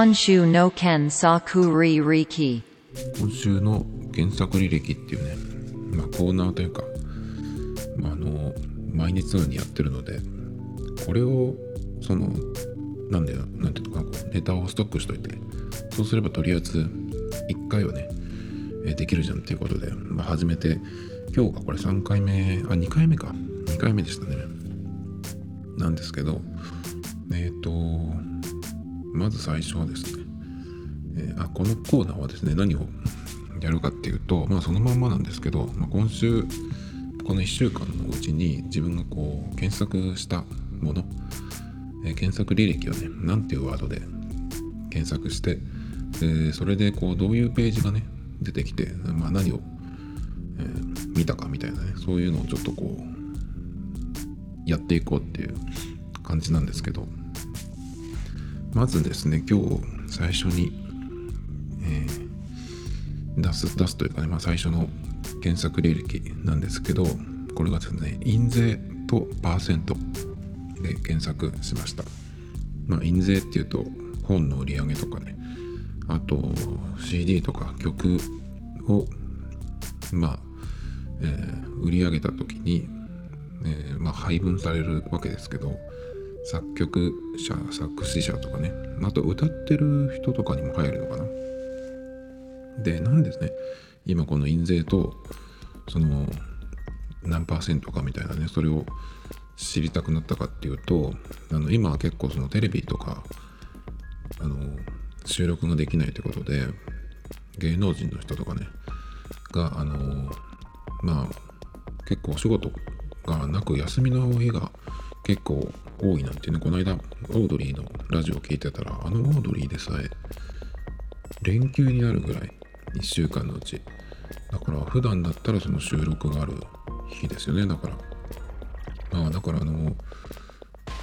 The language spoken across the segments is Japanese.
今週の検索履歴今週の検索履歴っていうね、まあ、コーナーというか、まあ、あの毎日のようにやってるのでこれをそのなんでなんていうのかなネタをストックしといてそうすればとりあえず1回はねできるじゃんっていうことで、まあ、始めて今日がこれ3回目あ2回目か。2回目でしたね。なんですけどえっ、ー、とまず最初はですね、えー、あこのコーナーはですね何をやるかっていうとまあそのまんまなんですけど、まあ、今週この1週間のうちに自分がこう検索したもの、えー、検索履歴をね何ていうワードで検索してでそれでこうどういうページがね出てきて、まあ、何を、えー、見たかみたいなねそういうのをちょっとこうやっていこうっていう感じなんですけどまずですね今日最初に、えー、出す出すというかね、まあ、最初の検索履歴なんですけどこれがですね印税とパーセントで検索しました。まあ印税っていうと本の売り上げとかねあと CD とか曲をまあ、えー、売り上げた時にえー、まあ、配分されるわけですけど作曲者作詞者とかね。あと歌ってる人とかにも入るのかな。でなんですね。今この印税とその何パーセントかみたいなねそれを知りたくなったかっていうとあの今は結構そのテレビとかあの収録ができないってことで芸能人の人とかねがあのまあ結構お仕事がなく休みの日が結構多いなんてねこの間オードリーのラジオを聞いてたらあのオードリーでさえ連休になるぐらい1週間のうち。だから普段だったらその収録がある日ですよね。だからまあだからあの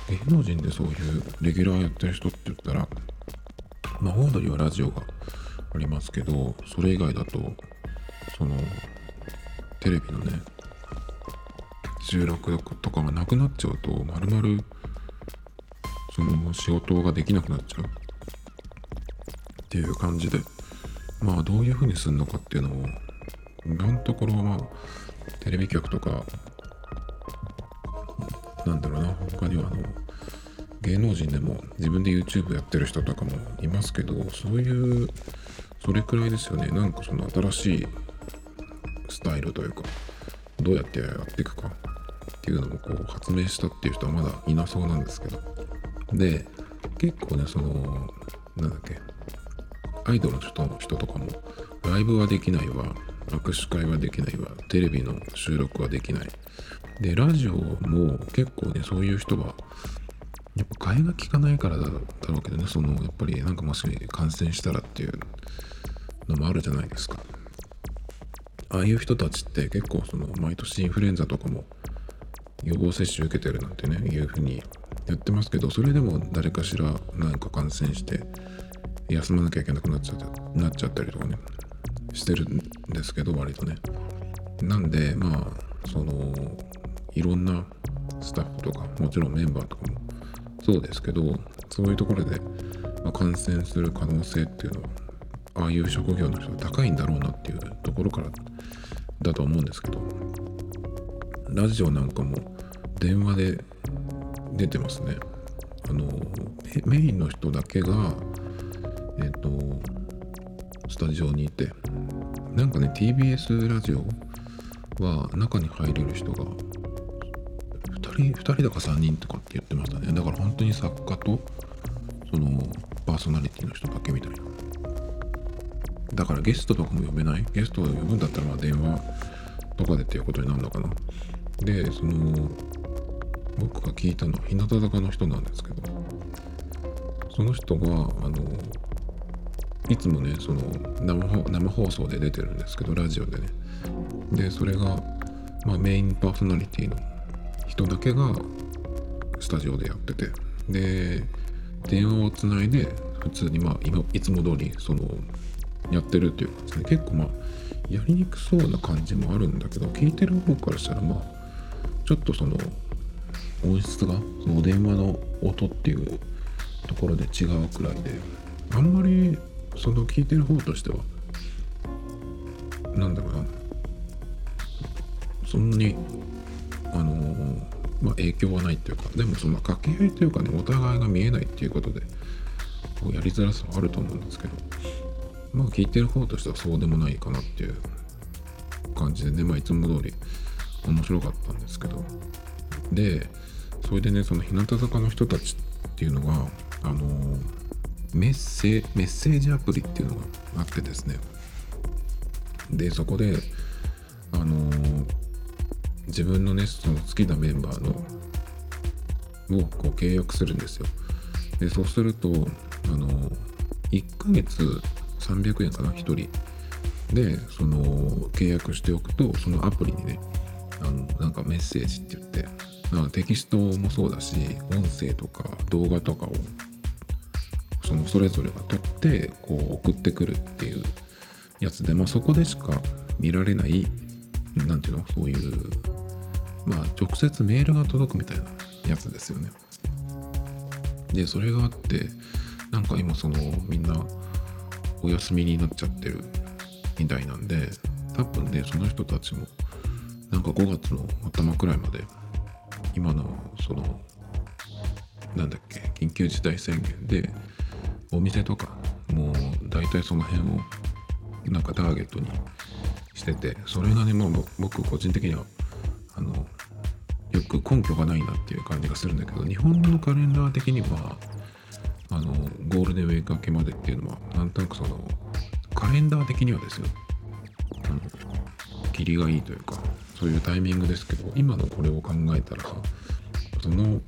芸能人でそういうレギュラーやってる人って言ったらまあオードリーはラジオがありますけどそれ以外だとそのテレビのね収録とかがなくなっちゃうとまるまるその仕事ができなくなっちゃう。っていう感じで。まあどういうふうにするのかっていうのを今のところはまあテレビ局とかなんだろうな他にはあの芸能人でも自分で YouTube やってる人とかもいますけどそういうそれくらいですよね。なんかその新しいスタイルというか。どうやってやっていくかっていうのもこう発明したっていう人はまだいなそうなんですけど。で結構ねそのなんだっけアイドルの人の人とかもライブはできないわ握手会はできないわテレビの収録はできない。でラジオも結構ねそういう人はやっぱ替えが利かないからだろうけどねそのやっぱりなんかもし感染したらっていうのもあるじゃないですか。ああいう人たちって結構その毎年インフルエンザとかも予防接種受けてるなんてねいうふうにやってますけどそれでも誰かしら何か感染して休まなきゃいけなくなっちゃったなっちゃったりとかねしてるんですけど割とね。なんでまあそのいろんなスタッフとかもちろんメンバーとかもそうですけどそういうところで、ま、感染する可能性っていうのはああいう職業の人は高いんだろうなっていうところからだと思うんですけどラジオなんかも電話で出てますね。あのメインの人だけがえっ、とスタジオにいてなんかね TBS ラジオは中に入れる人が2人2人だか3人とかって言ってましたねだから本当に作家とそのパーソナリティの人だけみたいなだからゲストとかも呼べない？ゲストを呼ぶんだったらまあ電話とかでっていうことになるのかな？でその僕が聞いたのは日向坂の人なんですけどその人があのいつもねその生放送で出てるんですけどラジオでね。でそれが、まあ、メインパーソナリティの人だけがスタジオでやってて。で電話をつないで普通にまあ今いつも通りそのやってるっていうかですね結構まあやりにくそうな感じもあるんだけど聞いてる方からしたらまあちょっとその音質がそのお電話の音っていうところで違うくらいであんまりその聞いてる方としてはなんだろうなそんなにあのまあ影響はないっていうかでもその掛け合いというかねお互いが見えないっていうことでこうやりづらさはあると思うんですけどまあ聞いてる方としてはそうでもないかなっていう感じでねまあいつも通り面白かったんですけど。でそれでねその日向坂の人たちっていうのがあのーメッセメッセージアプリっていうのがあってですね。でそこであのー自分のねその好きなメンバーのをこう契約するんですよ。でそうするとあの1ヶ月300円かな1人でその契約しておくとそのアプリにねあのなんかメッセージって言ってなんかテキストもそうだし音声とか動画とかをそのそれぞれが撮ってこう送ってくるっていうやつで、まあ、そこでしか見られないなんていうのそういうまあ直接メールが届くみたいなやつですよね。でそれがあってなんか今そのみんなお休みになっちゃってるみたいなんで多分ねその人たちもなんか5月の頭くらいまで今のそのなんだっけ緊急事態宣言でお店とかもう大体その辺をなんかターゲットにしててそれがねもう僕個人的にはあのよく根拠がないなっていう感じがするんだけど日本のカレンダー的にはあのゴールデンウィーク明けまでっていうのはなんとなくそのカレンダー的にはですよ。あの霧がいいというかそういうタイミングですけど今のこれを考えたらさその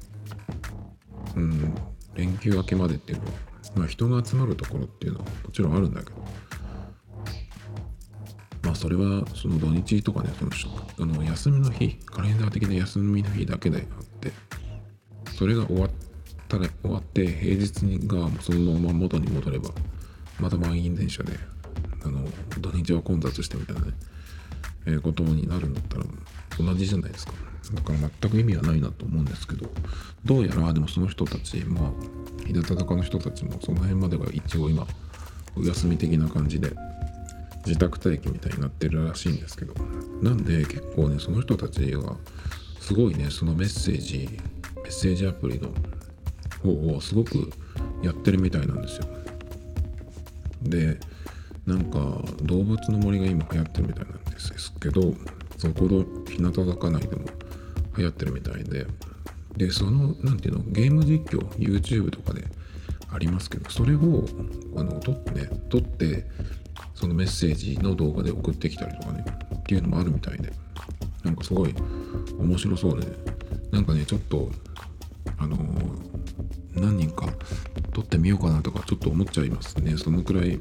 うん連休明けまでっていうのは、まあ、人が集まるところっていうのはもちろんあるんだけどまあそれはその土日とかねそのあの休みの日カレンダー的な休みの日だけであってそれが終わってたら終わって平日がそのまま元に戻ればまた満員電車であの土日は混雑してみたいなね、えーことになるんだったら同じじゃないですか。だから全く意味はないなと思うんですけどどうやらでもその人たちまあ日向坂の人たちもその辺までは一応今お休み的な感じで自宅待機みたいになってるらしいんですけどなんで結構ねその人たちがすごいねそのメッセージメッセージアプリの方をすごくやってるみたいなんですよ。でなんか動物の森が今流行ってるみたいなんです。けどそこの日向坂内でも流行ってるみたいで。でそのなんていうのゲーム実況 YouTube とかでありますけどそれをあの撮ってね撮ってそのメッセージの動画で送ってきたりとかねっていうのもあるみたいで。なんかすごい面白そうで。なんかねちょっとあの何人か撮ってみようかなとかちょっと思っちゃいますね。そのくらい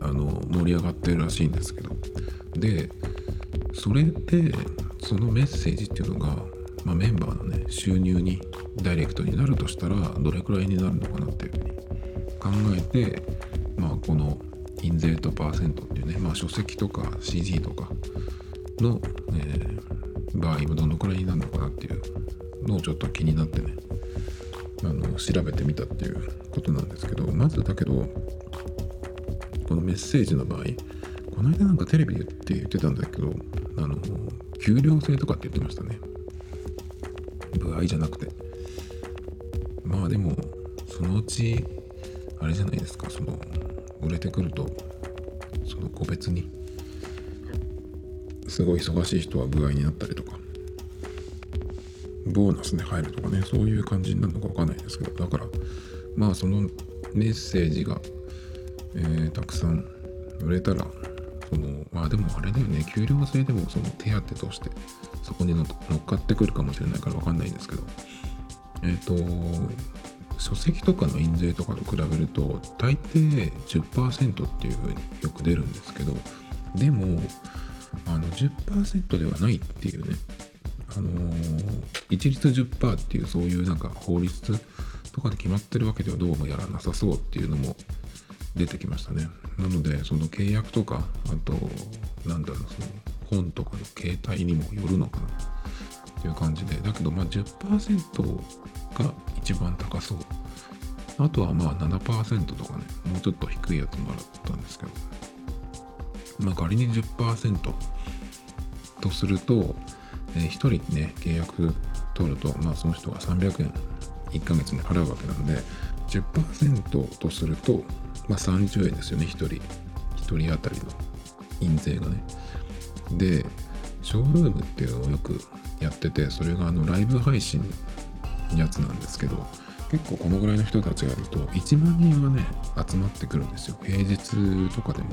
あの盛り上がってるらしいんですけど。でそれでそのメッセージっていうのが、まあ、メンバーのね収入にダイレクトになるとしたらどれくらいになるのかなっていうふうに考えてまあこの印税とパーセントっていうねまあ書籍とか CG とかの、えー場合もどのくらいになるのかなっていうのをちょっと気になってねあの調べてみたっていうことなんですけどまずだけどこのメッセージの場合この間なんかテレビで言って言ってたんだけどあの給料制とかって言ってましたね。部合じゃなくて。まあでもそのうちあれじゃないですかその売れてくるとその個別にすごい忙しい人は部合になったりとか。ボーナスで入るとかねそういう感じになるのか分かんないですけどだからまあそのメッセージが、えーたくさん売れたらそのまあでもあれだよね給料制でもその手当としてそこに乗っかってくるかもしれないから分かんないんですけどえっ、と書籍とかの印税とかと比べると大抵10%っていう風によく出るんですけどでもあの10%ではないっていうねあのー一律10%っていうそういうなんか法律とかで決まってるわけではどうもやらなさそうっていうのも出てきましたね。なのでその契約とかあとなんだろうその本とかの携帯にもよるのかなっていう感じでだけどまあ10%が一番高そう。あとはまあ7%とかねもうちょっと低いやつもあったんですけど。まあ仮に10%とすると、えー、1人ね契約取るとまあその人が300円1ヶ月に払うわけなんで10%とするとまあ30円ですよね1人。1人当たりの。印税がね。でショールームっていうのをよくやっててそれがあのライブ配信のやつなんですけど結構このぐらいの人たちがやると1万人はね集まってくるんですよ。平日とかでも。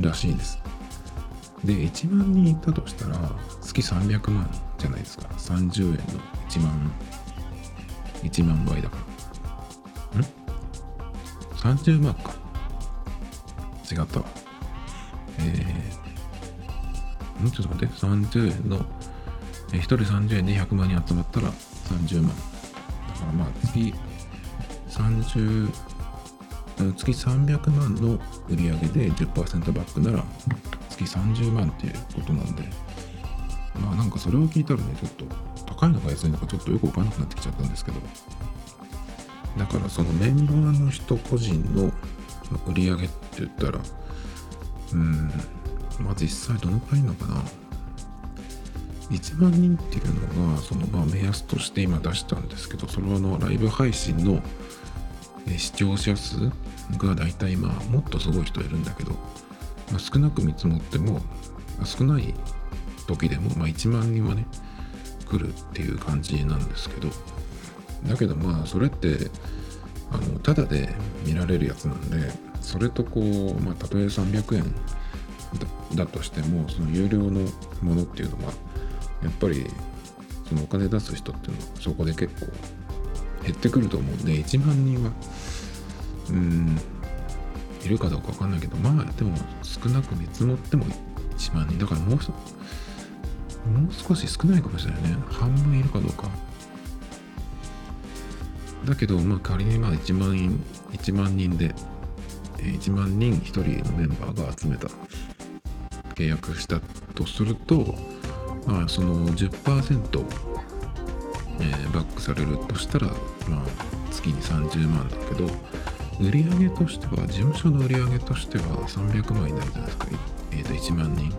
らしいです。で1万人いったとしたら月300万じゃないですか。30円の1万1万倍だから。ん？30万か。違ったわ。えー、んちょっと待って。30円の1人30円で100万人集まったら30万。だからまあ月30月300万の売り上げで10%バックなら月30万っていうことなんでまあなんかそれを聞いたらねちょっと高いのか安いのかちょっとよくわかんなくなってきちゃったんですけどだからそのメンバーの人個人の売り上げって言ったらうんまあ実際どのくらいいのかな。1万人っていうのがそのまあ目安として今出したんですけどそれはのライブ配信の視聴者数が大体今もっとすごい人いるんだけど、まあ、少なく見積もっても少ない時でもまあ1万人はね来るっていう感じなんですけどだけどまあそれってあのただで見られるやつなんでそれとこうまあたとえ300円だとしてもその有料のものっていうのはやっぱりそのお金出す人っていうのはそこで結構減ってくると思うんで1万人はうんいるかどうか分かんないけどまあでも少なく見積もっても1万人。だからもうもう少し少ないかもしれないね。半分いるかどうか。だけどまあ仮にまあ1万人1万人で1万人1人のメンバーが集めた。契約したとするとまあその10%、えー、バックされるとしたらまあ月に30万だけど売り上げとしては事務所の売り上げとしては300万になるじゃないですか。えっ、ー、と1万人。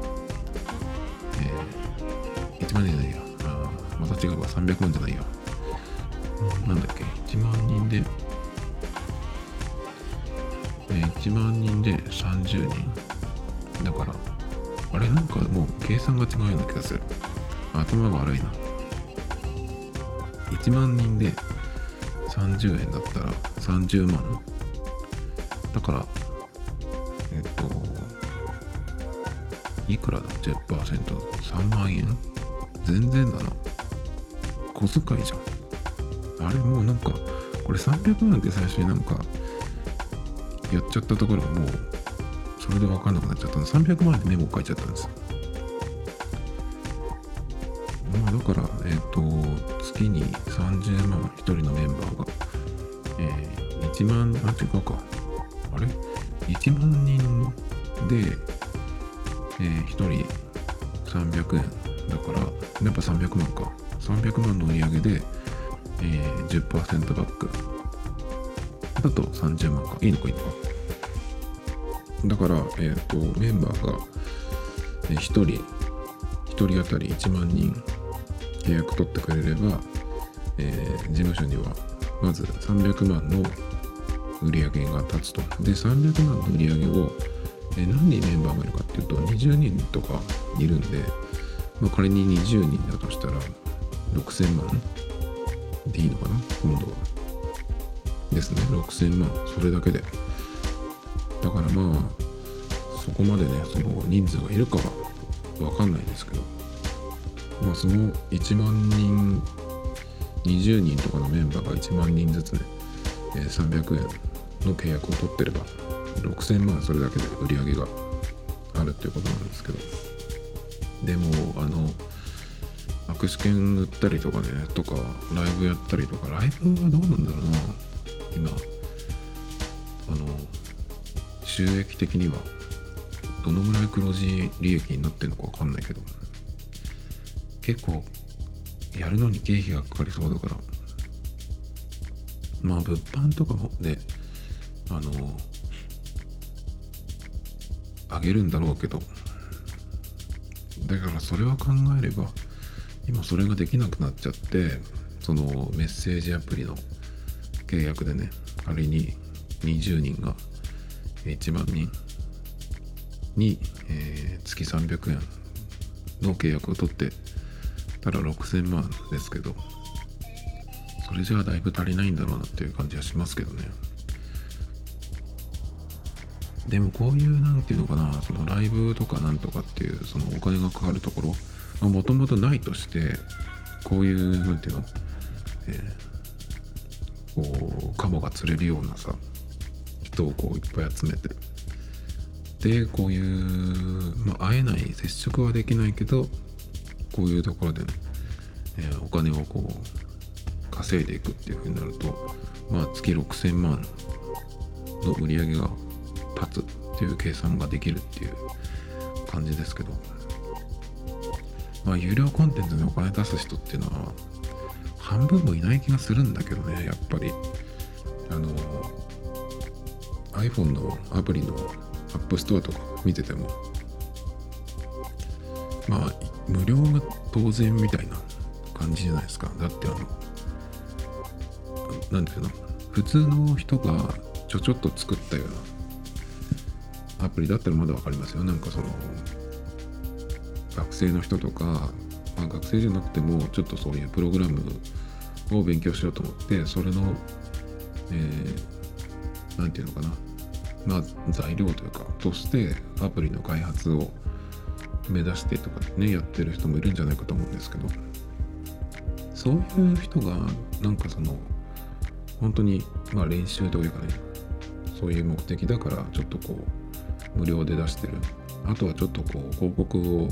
えー、1万人じゃないや。あまた違うわ。300万じゃないや。なんだっけ。1万人でえー、1万人で30人。だからあれなんかもう計算が違うような気がする。頭が悪いな。1万人で30円だったら30万。だからえっといくらだ？10%3 万円全然だな。小遣いじゃん。あれもうなんかこれ300万って最初になんかやっちゃったところがもうそれで分かんなくなっちゃった。の300万でメモ書いちゃったんです。まあだからえっ、ー、と月に30万1人のメンバーが。えー、1万あ違うか。あれ ?1 万人で、えー、1人300円。だからやっぱ300万か。300万の売り上げで、えー、10%バック。だと30万か。いいのかいいのか。だから、えっ、ー、とメンバーが、え1人1人当たり1万人契約取ってくれれば、えー、事務所にはまず300万の売り上げが立つと。で、300万の売り上げを、え何人メンバーがいるかっていうと、20人とかいるんで、まあ、仮に20人だとしたら、6000万でいいのかな今度は。ですね。6000万。それだけで。だからまあ、そこまでね、その人数がいるかはわかんないですけど、まあその1万人、20人とかのメンバーが1万人ずつね、え300円の契約を取ってれば6000万それだけで売り上げがあるっていうことなんですけど。でもあの握手券売ったりとかねとかライブやったりとかライブはどうなんだろうな今。あの収益的にはどのぐらい黒字利益になってるのか分かんないけど。結構やるのに経費がかかりそうだから。まあ物販とかもであのあげるんだろうけど。だからそれは考えれば今それができなくなっちゃってそのメッセージアプリの契約でね仮に20人が1万人に、えー月300円の契約を取ってたら6000万ですけどそれじゃあだいぶ足りないんだろうなっていう感じはしますけどね。でもこういうなんていうのかなそのライブとかなんとかっていうそのお金がかかるところもともとないとしてこういうなんていうの、えーこうカモが釣れるようなさ人をこういっぱい集めて。でこういう、まあ、会えない接触はできないけどこういうところでね、えーお金をこう稼いでいくっていう風になるとまあ月6000万の売り上げが立つっていう計算ができるっていう感じですけど。まあ有料コンテンツにお金出す人っていうのは半分もいない気がするんだけどねやっぱり。あの iPhone のアプリの App Store とか見てても。まあ無料が当然みたいな感じじゃないですか。だってあのなんていうの？普通の人がちょちょっと作ったようなアプリだったらまだわかりますよ。なんかその学生の人とか、まあ、学生じゃなくてもちょっとそういうプログラムを勉強しようと思ってそれのえーていうのかな。まあ材料というかとしてアプリの開発を目指してとかねやってる人もいるんじゃないかと思うんですけど。そういう人がなんかその本当にまあ練習というかねそういう目的だからちょっとこう無料で出してる。あとはちょっとこう広告を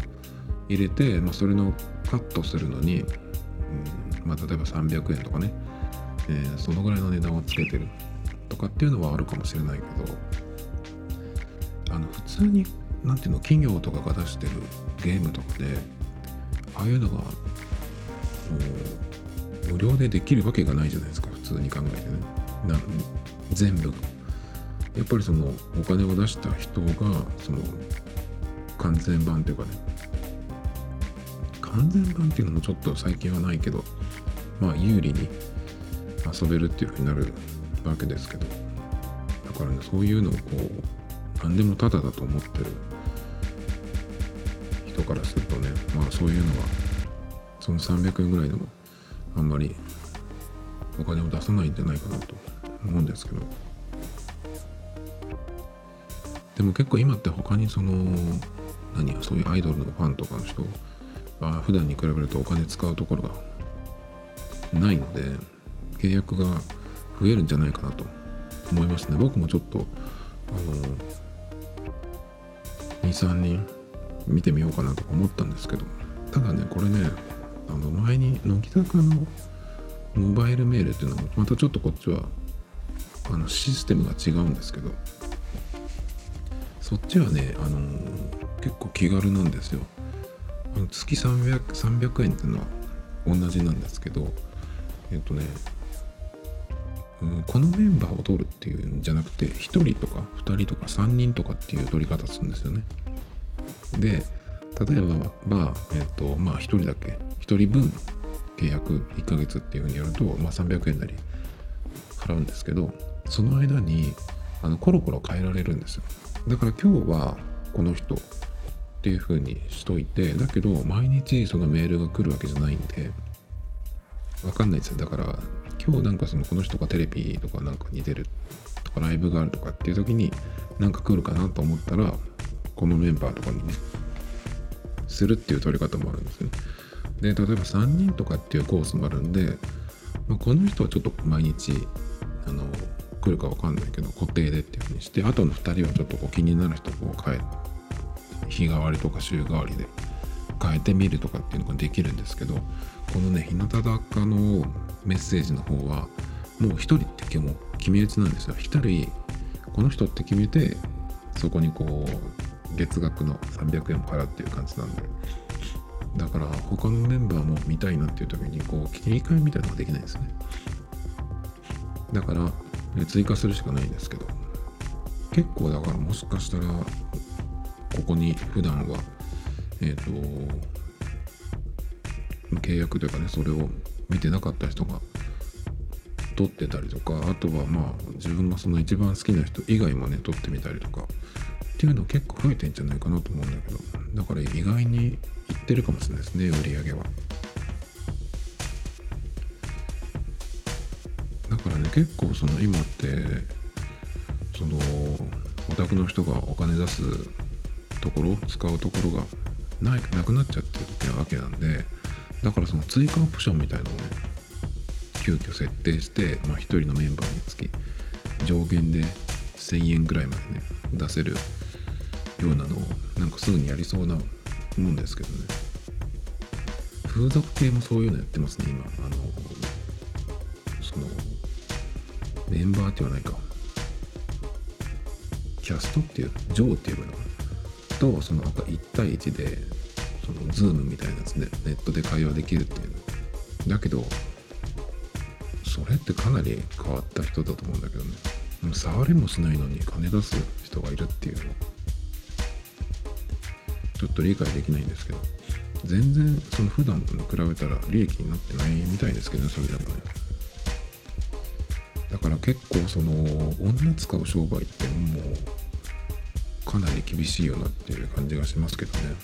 入れて、まあ、それのカットするのに、うんまあ、例えば300円とかね、えーそのぐらいの値段をつけてるとかっていうのはあるかもしれないけど。あの普通になんていうの企業とかが出してるゲームとかでああいうのがもう無料でできるわけがないじゃないですか。普通に考えてね。全部やっぱりそのお金を出した人がその完全版というかね完全版っていうのもちょっと最近はないけどまあ有利に遊べるっていう風になるわけですけどだからねそういうのをこう何でもタダだと思ってる人からするとねまあそういうのはその300円ぐらいでもあんまりお金を出さないんじゃないかなと思うんですけど。でも結構今って他にその何そういうアイドルのファンとかの人が普段に比べるとお金使うところがないので契約が増えるんじゃないかなと思いますね。僕もちょっとあの23人見てみようかなとか思ったんですけどただねこれねあの前に乃木坂のモバイルメールっていうのもまたちょっとこっちはあのシステムが違うんですけどそっちはね、あの結構気軽なんですよ。あの月300 300円っていうのは同じなんですけどえっとねうんこのメンバーを取るっていうんじゃなくて1人とか2人とか3人とかっていう取り方するんですよね。で例えばまあえっ、とまあ1人だけ1人分契約1ヶ月っていうふうにやると、まあ、300円なり払うんですけどその間にあのコロコロ変えられるんですよ。だから今日はこの人っていうふうにしといてだけど毎日そのメールが来るわけじゃないんでわかんないですよ。だから今日なんかそのこの人がテレビとかなんかに出るとかライブがあるとかっていう時になんか来るかなと思ったらこのメンバーとかにねするっていう取り方もあるんですね。で例えば3人とかっていうコースもあるんで、まあ、この人はちょっと毎日あの来るかわかんないけど固定でっていうふうにしてあとの2人はちょっとこう気になる人を変え日替わりとか週替わりで変えてみるとかっていうのができるんですけどこのね日向坂のメッセージの方はもう1人っても決め打ちなんですよ。1人この人って決めてそこにこう月額の300円を払っていう感じなんで。だから他のメンバーも見たいなっていう時にこう切り替えみたいなのができないですね。だからえ追加するしかないんですけど結構だからもしかしたらここに普段はえっ、と契約というかねそれを見てなかった人が撮ってたりとかあとはまあ自分がその一番好きな人以外もね撮ってみたりとかっていうの結構増えてんじゃないかなと思うんだけどだから意外にいってるかもしれないですね売り上げは。からね結構その今ってそのオタクの人がお金出すところ使うところがないなくなっちゃってるわけなんでだからその追加オプションみたいなのをね急遽設定して、まあ、1人のメンバーにつき上限で1000円ぐらいまでね出せるようなのをなんかすぐにやりそうなもんですけどね。風俗系もそういうのやってますね今。あのそのメンバーって言わないか。キャストっていうジョーっていうのかな。とそのなんか1対1でそのズームみたいなやつでネットで会話できるっていう。だけどそれってかなり変わった人だと思うんだけどね。触れもしないのに金出す人がいるっていう。のちょっと理解できないんですけど。全然その普段と比べたら利益になってないみたいですけどねそれでもね。だから結構その女使う商売ってもうかなり厳しいよなっていう感じがしますけどね。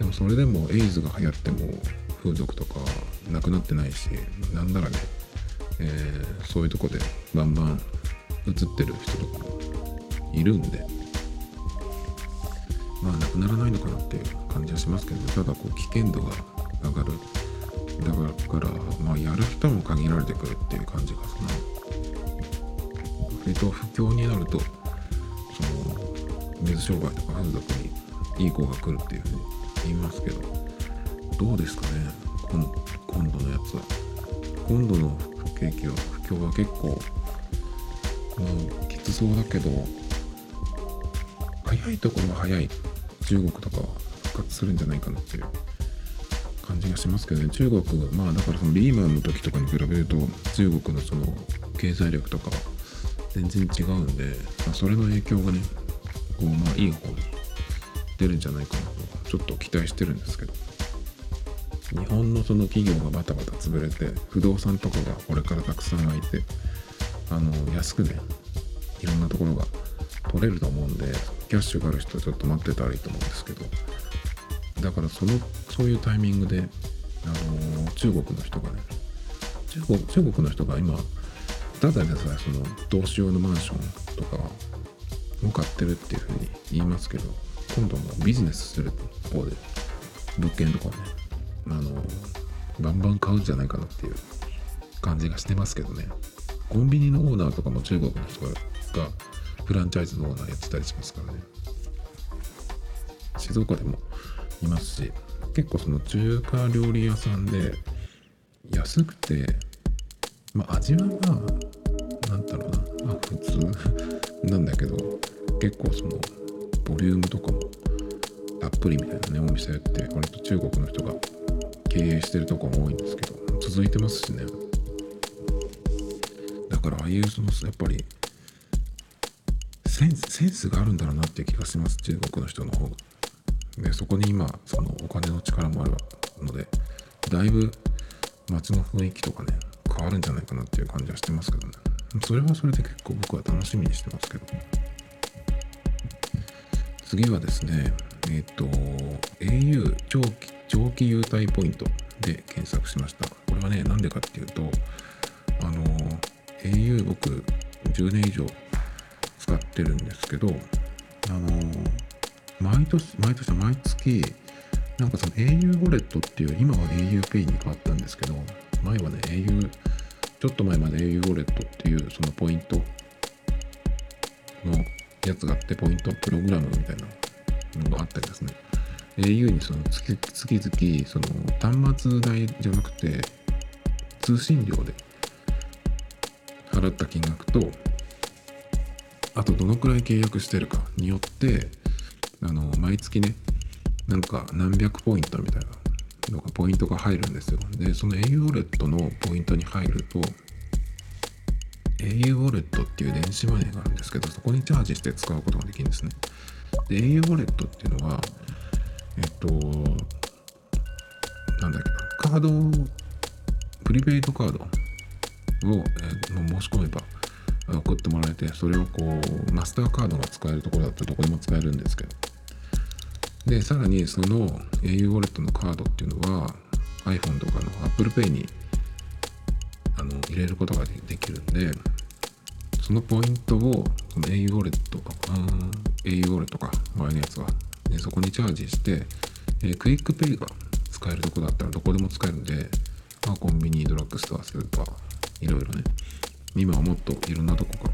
でもそれでもエイズが流行っても風俗とかなくなってないしなんならね、えーそういうとこでバンバン映ってる人とかもいるんでまあなくならないのかなっていう感じはしますけど、ただこう危険度が上がる。だからまあやる人も限られてくるっていう感じがするな。割と不況になるとその水商売とか風俗にいい子が来るっていうふうに言いますけどどうですかね今今度のやつは。今度の不景気は不況は結構うんきつそうだけど早いところは早い。中国とかは復活するんじゃないかなっていう。感じがしますけどね。中国まあだからそのリーマンの時とかに比べると中国のその経済力とかは全然違うんで、まあ、それの影響がねこうまあいい方に出るんじゃないかなとちょっと期待してるんですけど。日本のその企業がバタバタ潰れて不動産とかがこれからたくさん空いてあの安くねいろんなところが取れると思うんでキャッシュがある人はちょっと待ってたらいいと思うんですけど。だからそのそういうタイミングで、あの中国の人がね中国中国の人が今ただでさえその投資用のマンションとかを買ってるっていうふうに言いますけど今度もビジネスする方で物件とかをねあのバンバン買うんじゃないかなっていう感じがしてますけどね。コンビニのオーナーとかも中国の人がフランチャイズのオーナーやってたりしますからね。静岡でもいますし結構その中華料理屋さんで安くてまあ味はまあなんだろうな。まあ普通なんだけど結構そのボリュームとかもたっぷりみたいなねお店って割と中国の人が経営してるとこも多いんですけど続いてますしね。だからああいうそのやっぱりセンスセンスがあるんだろうなっていう気がします中国の人の方が。でそこに今そのお金の力もあるのでだいぶ街の雰囲気とかね変わるんじゃないかなっていう感じはしてますけどね。それはそれで結構僕は楽しみにしてますけど。次はですねえっ、と au 長期長期優待ポイントで検索しました。これはねなんでかっていうとあの au 僕10年以上使ってるんですけどあの毎年毎年毎月なんかその au ウォレットっていう今は auPay に変わったんですけど前はね au ちょっと前まで au ウォレットっていうそのポイントのやつがあってポイントプログラムみたいなのがあったりですね。au にその月月々その端末代じゃなくて通信料で払った金額とあとどのくらい契約してるかによってあの毎月ねなんか何百ポイントみたいなのがポイントが入るんですよ。でその au ウォレットのポイントに入ると au ウォレットっていう電子マネーがあるんですけどそこにチャージして使うことができるんですね。で au ウォレットっていうのはえっとなんだっけなカードプリペイドカードを、えー申し込めば送ってもらえてそれをこうマスターカードが使えるところだったらどこでも使えるんですけど。でさらにその au ウォレットのカードっていうのは iPhone とかの Apple Pay にあの入れることができるんでそのポイントをその au ウォレットあー au ウォレットか前のやつはでそこにチャージして、えークイックペイが使えるとこだったらどこでも使えるんで、まあ、コンビニドラッグストアスーパーいろいろね今はもっといろんなとこが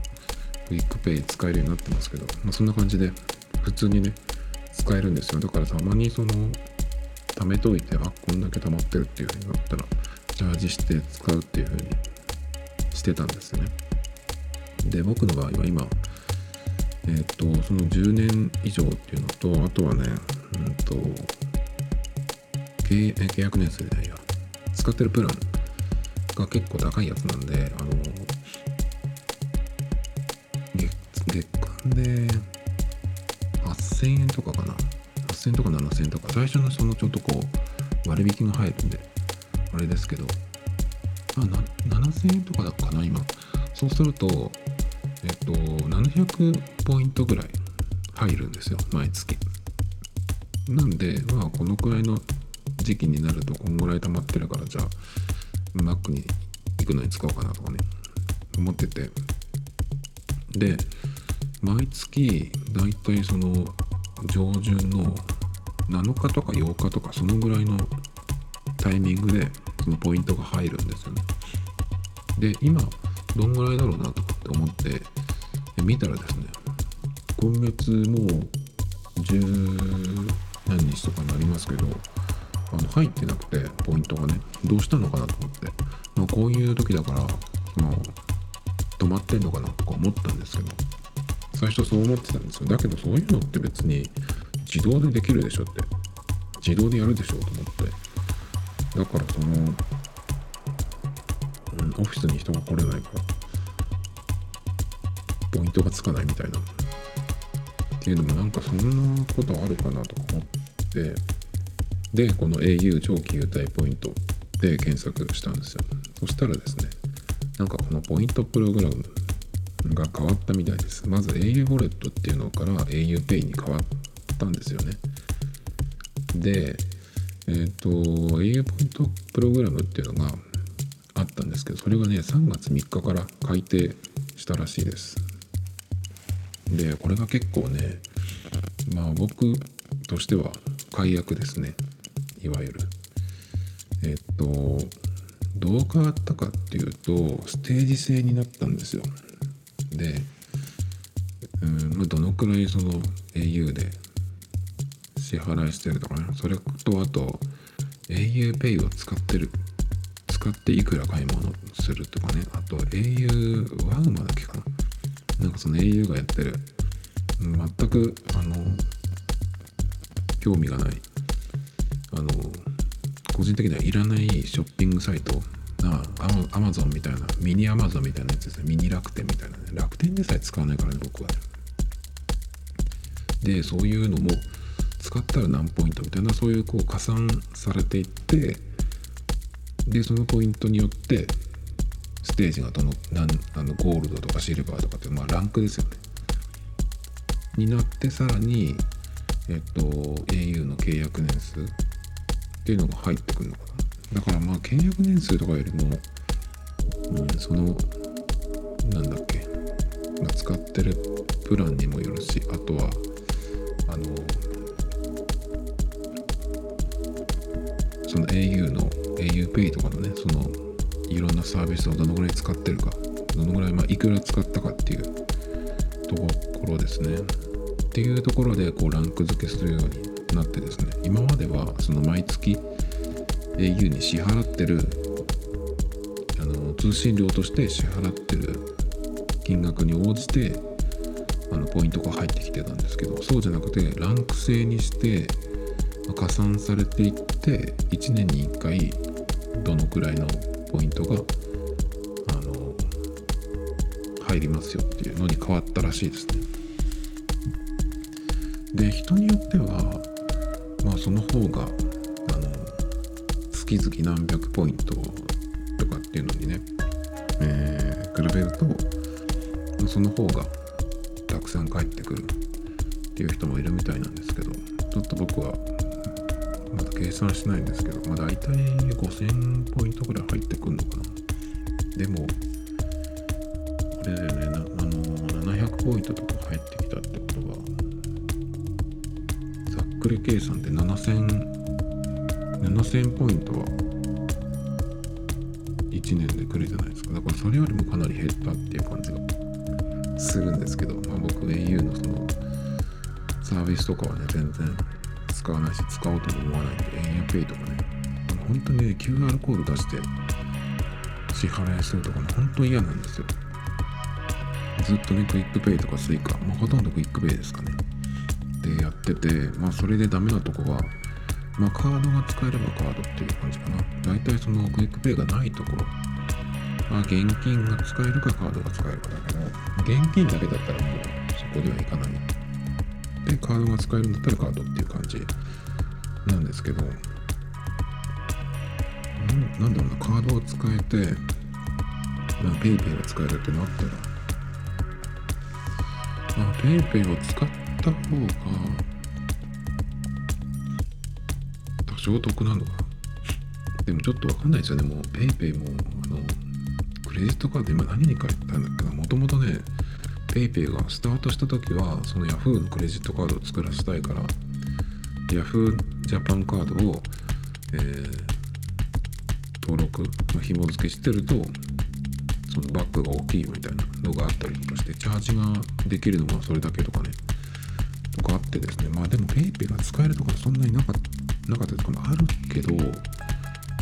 クイックペイ使えるようになってますけど、まあ、そんな感じで普通にね使えるんですよ。だからたまにその貯めといてあこんだけ貯まってるっていう風になったらチャージして使うっていう風にしてたんですね。で僕の場合は今えっ、とその10年以上っていうのとあとはねうんと契契約年数じゃないや。使ってるプランが結構高いやつなんであの月月間で8000円とかかな。8000とか7000とか。最初のそのちょっとこう割引が入るんであれですけど。まあ7000円とかだかな今。そうするとえっと700ポイントぐらい入るんですよ。毎月。なんでまあこのくらいの時期になるとこんぐらい溜まってるからじゃあマックに行くのに使おうかなとかね思ってて。で毎月だいたいその上旬の7日とか8日とかそのぐらいのタイミングでそのポイントが入るんですよね。で今どんぐらいだろうなとかって思ってで見たらですね今月もう十何日とかになりますけどあの入ってなくてポイントがねどうしたのかなと思って、まあ、こういう時だから、まあ、止まってんのかなとか思ったんですけど。最初そう思ってたんですよ。だけどそういうのって別に自動でできるでしょって。自動でやるでしょと思って。だからその、うん、オフィスに人が来れないからポイントがつかないみたいな。っていうのもなんかそんなことあるかなとか思って。でこの au 長期優待ポイントで検索したんですよ。そしたらですねなんかこのポイントプログラムが変わったみたいです。まず au ウォレットっていうのから auPay に変わったんですよね。でえっ、と au ポイントプログラムっていうのがあったんですけどそれがね3月3日から改定したらしいです。でこれが結構ねまあ僕としては解約ですね。いわゆる。えっとどう変わったかっていうとステージ制になったんですよ。でうんまあどのくらいその au で支払いしてるとかねそれとあと auPay を使ってる使っていくら買い物するとかね。あと au ワウマだっけかな。なんかその au がやってる。全くあの興味がない。あの個人的にはいらないショッピングサイトなアマゾンみたいなミニアマゾンみたいなやつですね。ミニ楽天みたいなね。楽天でさえ使わないからね僕はでそういうのも使ったら何ポイントみたいなそういうこう加算されていってでそのポイントによってステージがどのなんあのゴールドとかシルバーとかってまあランクですよね。になってさらにえっと au の契約年数っていうのが入ってくるのかな。だからまあ契約年数とかよりも、うん、そのなんだっけ、ま、使ってるプランにもよるしあとはあのその au の auPay とかのねそのいろんなサービスをどのぐらい使ってるかどのぐらい、まあ、いくら使ったかっていうところですね。っていうところでこうランク付けするようになってですね。今まではその毎月 au に支払ってるあの通信料として支払ってる金額に応じてあのポイントが入ってきてたんですけどそうじゃなくてランク制にして加算されていって1年に1回どのくらいのポイントがあの入りますよっていうのに変わったらしいですね。で人によってはまあその方が月々何百ポイントとかっていうのにね、えー比べるとその方がたくさん返ってくるっていう人もいるみたいなんですけどちょっと僕はまだ計算してないんですけど、まあ、大体5000ポイントぐらい入ってくるのかな。でもこれだよね。なあの700ポイントとか入ってきたってことはざっくり計算で7000 7000ポイントは1年でくるじゃないですか。だからそれよりもかなり減ったっていう感じがするんですけど、まあ、僕 au のそのサービスとかはね全然使わないし使おうとも思わないんで au とかね本当にね QR コード出して支払いするとかね本当嫌なんですよ。ずっとねクイックペイとかスイカ、まあ、ほとんどクイックペイですかね。でやっててまあそれでダメなとこはまあカードが使えればカードっていう感じかな。大体そのクイックペイがないところ。まあ現金が使えるかカードが使えるかだけど現金だけだったらもうそこではいかない。でカードが使えるんだったらカードっていう感じなんですけど。なんなんだろうな。カードを使えてまあペイペイが使えるってなったら。まあペイペイを使った方が多少得なのかでもちょっとわかんないですよね。もうペイペイもあのクレジットカード今何に書いたんだっけな。もともとねペイペイがスタートした時はその Yahoo のクレジットカードを作らせたいから Yahoo ジャパンカードを、えー登録、まあ、紐付けしてるとそのバックが大きいみたいなのがあったりとかしてチャージができるのがそれだけとかね。とかあってですね。まあでも PayPay が使えるとかそんなになかっなかったとかもあるけど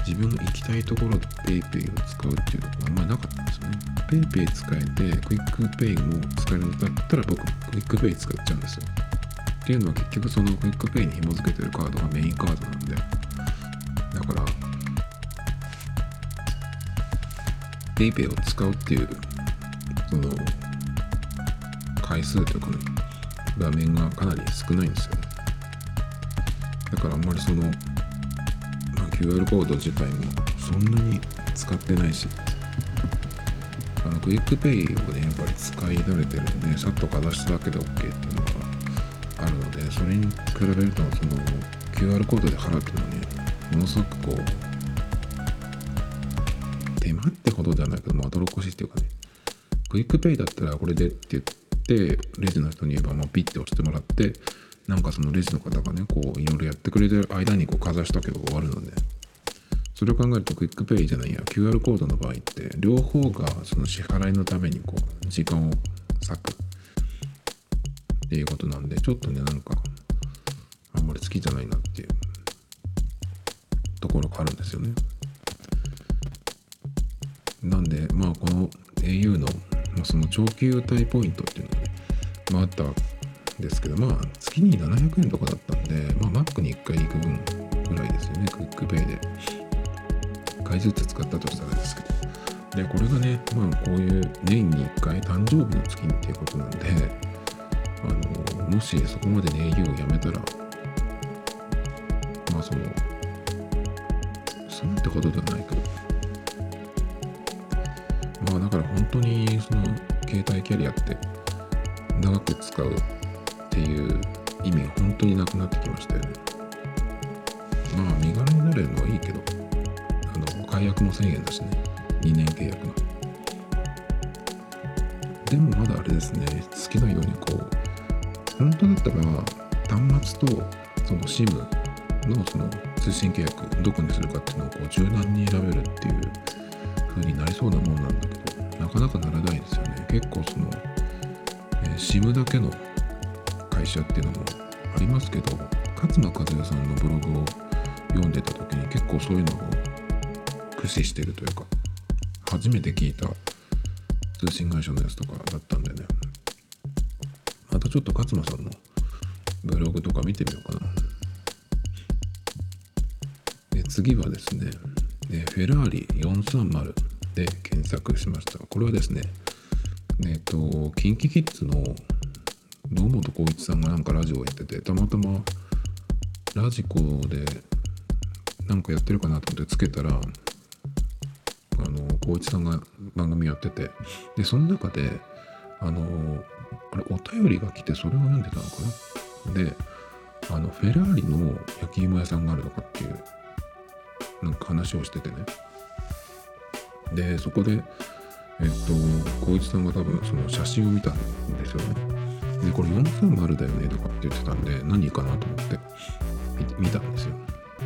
自分の行きたいところで PayPay を使うっていうのがあんまりなかったんですよね。PayPay 使えてクイックペイも使えるんだったら僕クイックペイ使っちゃうんですよ。っていうのは結局そのクイックペイに紐付けてるカードがメインカードなんで。だから PayPay を使うっていうその回数とかね場面がかなり少ないんですよね。だからあんまりその、まあ、QR コード自体もそんなに使ってないし。あのクイックペイをねやっぱり使い慣れてるんでさっとかざしただけで OK っていうのがあるのでそれに比べるとその QR コードで払うっていうのはねものすごくこう手間ってほどではないけどまあ泥越しいっていうかねクイックペイだったらこれでって言ってレジの人に言えばまあピッて押してもらってなんかそのレジの方がねこういろいろやってくれてる間にこうかざしとけば終わるので。それを考えるとクイックペイじゃないや QR コードの場合って両方がその支払いのためにこう時間を割く。っていうことなんでちょっとねなんかあんまり好きじゃないなっていう。ところがあるんですよね。なんでまあこの au の、まあ、その長期優待ポイントっていうのがね、まあ、あったですけどまあ月に700円とかだったんでまあマックに1回行く分ぐらいですよね。クックペイで。1回ずつ使ったとしたらですけど。でこれがねまあこういう年に1回誕生日の月にっていうことなんであのもしそこまでね au をやめたらまあそのそうってことではないけど。まあだから本当にその携帯キャリアって長く使うっていう意味が本当になくなってきましたよね。まあ身軽になれるのはいいけど、あの解約も1000円だしね、2年契約の。でもまだあれですね、好きなようにこう、本当だったら端末とその SIM のその通信契約どこにするかっていうのをこう柔軟に選べるっていう風になりそうなもんなんだけどなかなかならないですよね結構その、SIM だけの会社っていうのもありますけど勝間和代さんのブログを読んでた時に結構そういうのを駆使してるというか初めて聞いた通信会社のやつとかだったんでねまたちょっと勝間さんのブログとか見てみようかな次はですね、えフェラーリ430で検索しました。これはですね、えっ、と、キンキキッズの堂本光一さんがなんかラジオをやってて、たまたまラジコでなんかやってるかなと思ってつけたら、あの、光一さんが番組やってて、で、その中で、あの、あれ、お便りが来て、それを読んでたのかな？で、あの、フェラーリの焼き芋屋さんがあるとかっていう、なんか話をしててね。で、そこで、えっと、光一さんが多分その写真を見たんですよね。で、これ430だよねとかって言ってたんで、何かなと思って見たんですよ。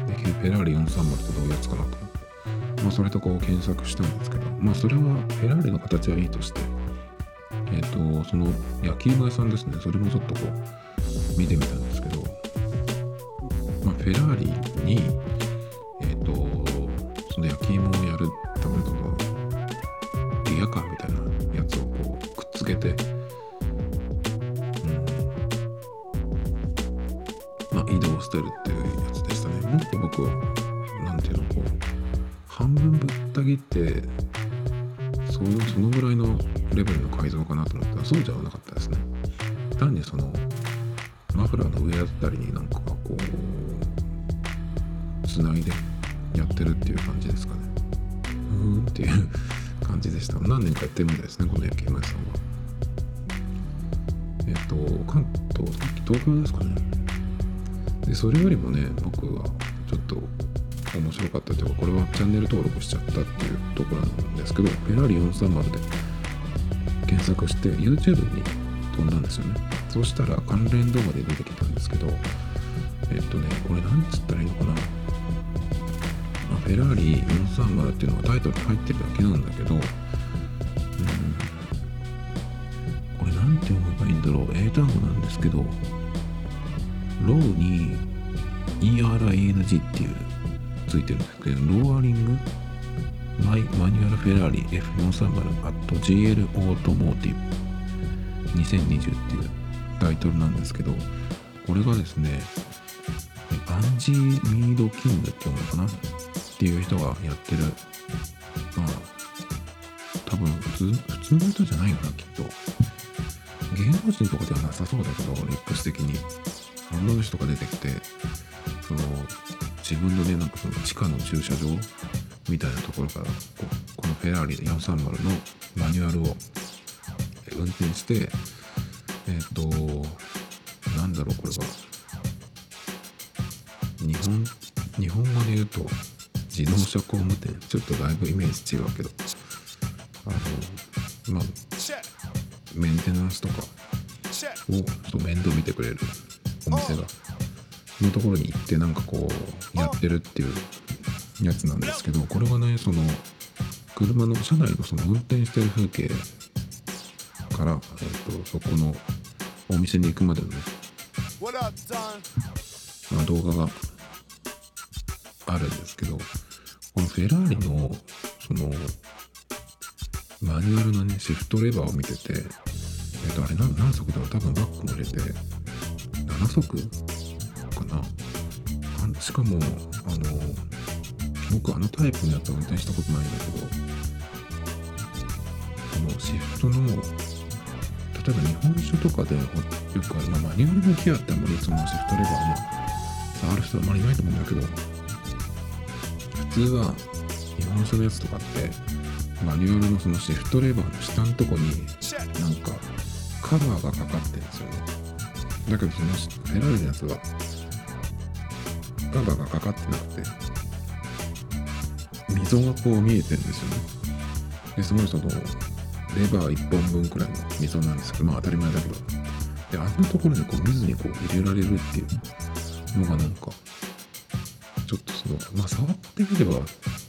で、フェラーリ430ってどういうやつかなと思って。まあ、それとこう検索したんですけど、まあ、それはフェラーリの形はいいとして、えっと、その焼き芋屋さんですね、それもちょっとこう見てみたんですけど、まあ、フェラーリに、えっと、その焼き芋をやるためのリアカーみたいなやつをこうくっつけて、まあ移動してるっていうやつでしたね。もっと僕は、なんていうの、こう、半分ぶった切って、そういうそのぐらいのレベルの改造かなと思ったらそうじゃなかったですね。単にそのマフラーの上あたりになんかこうつないでやってるっていう感じですかね。うーんっていう感じでした。何年かやってるみたいですね、この焼き芋屋さんは。えっと、関東、東京ですかね。で、それよりもね、僕はちょっと面白かったというか、これはチャンネル登録しちゃったっていうところなんですけど、フェラーリ430で検索して YouTube に飛んだんですよね。そしたら関連動画で出てきたんですけど、えっとね、これ何つったらいいのかな。ま、フェラーリ430っていうのがタイトルに入ってるだけなんだけど、うん、これなんて読めばいいんだろう。英単語なんですけど、 low に ERING っていうついてるんですけど、 Lowering？My Manual Ferrari F430 at GL Automotive。2020っていうタイトルなんですけど、これがですね、アンジー・ミード・キングっていうのかな？っていう人がやってる、まあ、多分普通、普通の人じゃないかな、きっと。芸能人とかではなさそうだけど、リップス的に。女の人が出てきて、その、自分のね、なんかその地下の駐車場みたいなところからここのフェラーリ430のマニュアルを運転してえっ、となんだろうこれは。日本日本語で言うと自動車工務店。ちょっとだいぶイメージ違うけど。あのまあメンテナンスとかを面倒見てくれる。お店がのところに行ってなんかこうやってるっていうやつなんですけどこれがねその車の車内のその運転してる風景から、えー、とそこのお店に行くまでのね?まあ、動画があるんですけどこのフェラーリのそのマニュアルのねシフトレバーを見ててえっ、とあれ何何速だろう？多分バックも入れて7速かな。あしかもあの僕あのタイプのやつは運転したことないんだけどこのシフトの例えば日本酒とかでよくある、マニュアルのギアってあんまりそのシフトレバーも触る人はあんまりいないと思うんだけど普通は日本酒のやつとかってマニュアルのそのシフトレバーの下のとこになんかカバーがかかってるんですよね。だけどそのフェラーのやつはカバがかかってなくて溝がこう見えてるんですよね。ですごいそのレバー1本分くらいの溝なんですけどまあ当たり前だけど。であんなところにこう見ずにこう入れられるっていうのがなんかちょっとそのまあ触ってみれば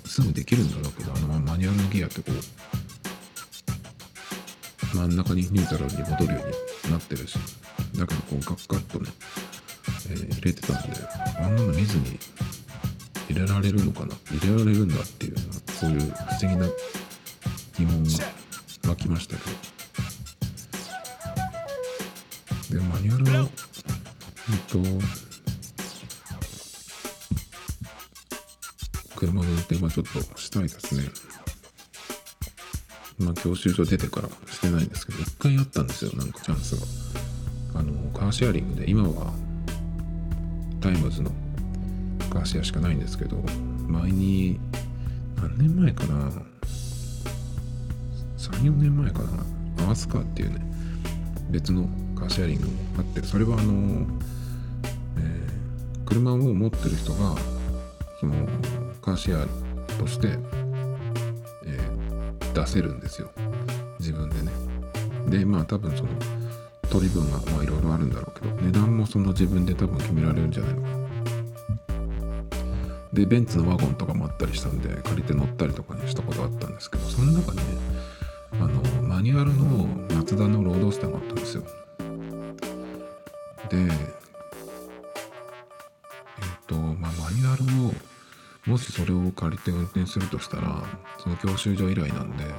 すぐできるんだろうけどあのマニュアルのギアってこう真ん中にニュートラルに戻るようになってるし。だけどこうガッガッとね、えー入れてたんであんなの見ずに入れられるのかな入れられるんだっていうそういう不思議な疑問が湧きましたけどでマニュアルのえっと車の運転はちょっとしたいですね。まあ、教習所出てからしてないんですけど、一回あったんですよ、なんかチャンスが。あの、カーシェアリングで、今はタイムズのカーシェアしかないんですけど、前に、何年前かな ?3、4年前かなアースカーっていうね、別のカーシェアリングもあって、それはあの、えー車を持ってる人が、そのカーシェアとして、えー出せるんですよ。自分でね。で、まあ多分その取り分がまあいろいろあるんだろうけど、値段もその自分で多分決められるんじゃないのかな。で、ベンツのワゴンとかもあったりしたんで、借りて乗ったりとかにしたことあったんですけど、その中にね、あの、マニュアルのマツダのロードスターがあったんですよ。で、えっ、と、まあ、マニュアルを、もしそれを借りて運転するとしたら、その教習所以来なんで、ま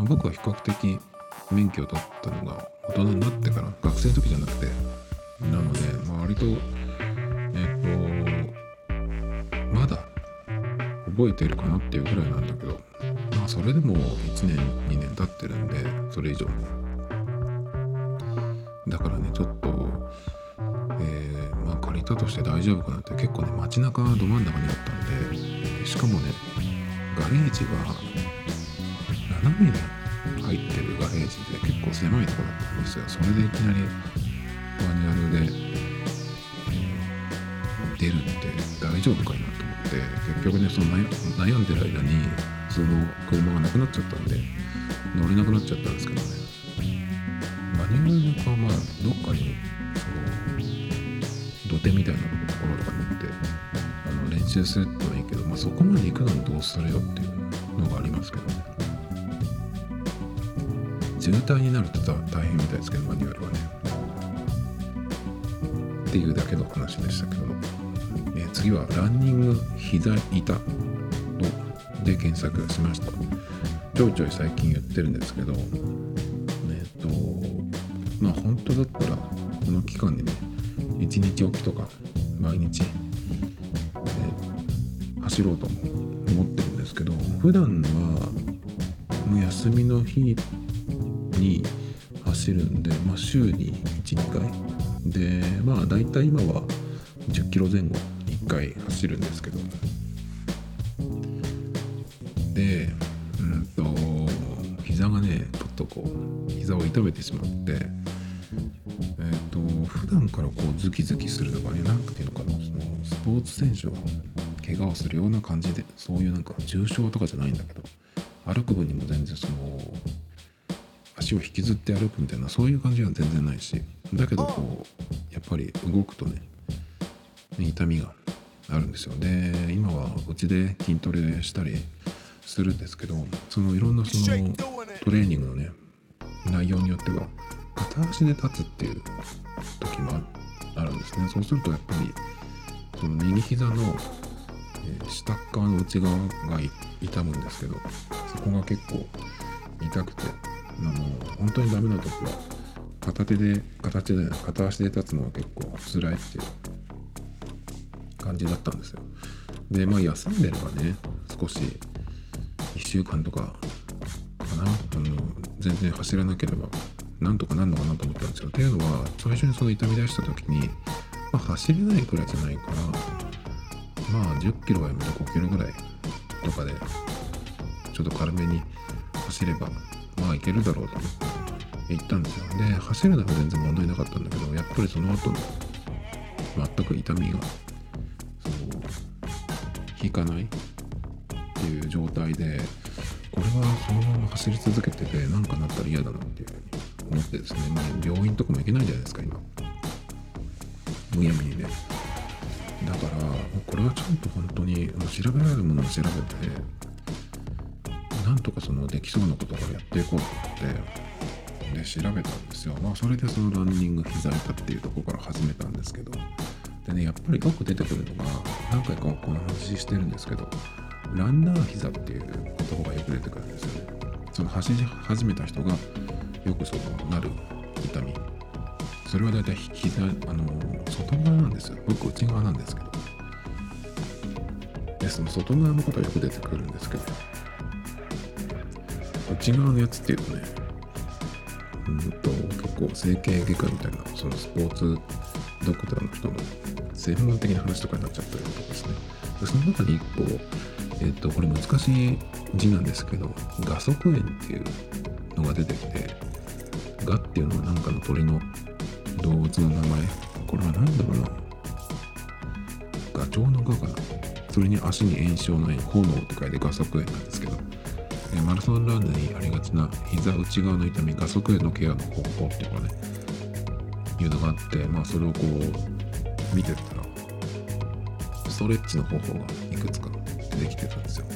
あ僕は比較的免許を取ったのが大人になってから、学生の時じゃなくて、なので、まあ、割と、えっ、と、まだ覚えてるかなっていうぐらいなんだけど、まあ、それでも1年、2年経ってるんで、それ以上。だからね、ちょっと、えーまあ借りたとして大丈夫かなって結構ね街中ど真ん中にあったんで。しかもねガレージは斜めに入ってるガレージで結構狭いところだったんですよ。それでいきなりマニュアルで、えー出るって大丈夫かなと思って結局ねその悩んでる間にその車がなくなっちゃったんで乗れなくなっちゃったんですけどね。マニュアルかまあどっかにその土手みたいなところとかに行ってあの練習するってのはいいけど、まあ、そこまで行くのにどうするよっていうのがありますけどね。渋滞になると大変みたいですけどマニュアルはね。っていうだけの話でしたけども、えー次はランニング膝痛ので検索しました。ちょいちょい最近言ってるんですけどえっ、とまあ本当だったらこの期間にね1日おきとか毎日、えー走ろうと思ってるんですけど普段はもう休みの日に走るんで、まあ、週に12回。でまあ大体今は10キロ前後1回走るんですけど。でうんと膝がねちょっとこう膝を痛めてしまって。えっ、と普段からこうズキズキするのがねなんていうのかなそのスポーツ選手が怪我をするような感じでそういうなんか重傷とかじゃないんだけど歩く分にも全然その足を引きずって歩くみたいなそういう感じは全然ないし。だけどこうやっぱり動くとね痛みがあるんですよ。で今はうちで筋トレしたりするんですけどそのいろんなそのトレーニングのね内容によっては片足で立つっていう時もあるんですね。そうするとやっぱりその右膝の、下っ側の内側が痛むんですけどそこが結構痛くて。あの本当にダメな時は片手で片手で片足で立つのが結構辛いっていう感じだったんですよ。でまあ休んでればね少し1週間とかかな。あの全然走らなければなんとかなんのかなと思ったんですよっていうのは最初にその痛み出した時に、まあ、走れないくらいじゃないからまあ10キロはやめて5キロぐらいとかでちょっと軽めに走ればまあいけるだろうと。思って行ったんですよ。で走るのは全然問題なかったんだけどやっぱりその後の全く痛みが引かないっていう状態でこれはそのまま走り続けてて何かなったら嫌だなっていうふうに思ってですね、まあ、病院とかも行けないじゃないですか今。むやみにね。だからこれはちゃんと本当に調べられるものを調べてなんとかそのできそうなことからやっていこうと思ってで調べたんですよ。まあそれでそのランニング膝痛っていうところから始めたんですけど。でねやっぱりよく出てくるのが何回かこの話してるんですけどランナー膝っていう言葉がよく出てくるんですよね。その走り始めた人がよくそのなる痛み。それは大体膝あの外側なんですよ。僕内側なんですけど。でその外側のことはよく出てくるんですけど。内側のやつっていうとね。うんと結構整形外科みたいなそのスポーツドクターの人の専門的な話とかになっちゃったりとかですね。その中に一個えっ、とこれ難しい字なんですけど画側炎っていうのが出てきてガっていうのは何かの鳥の動物の名前。これは何だろうな。ガチョウのガかな。それに足に炎症の炎炎って書いて画側炎なんですけど。えマラソンランナーにありがちな膝内側の痛み画側炎のケアの方法っていうのがねいうのがあってまあそれをこう見てたらストレッチの方法がいくつか出てきてたんですよ。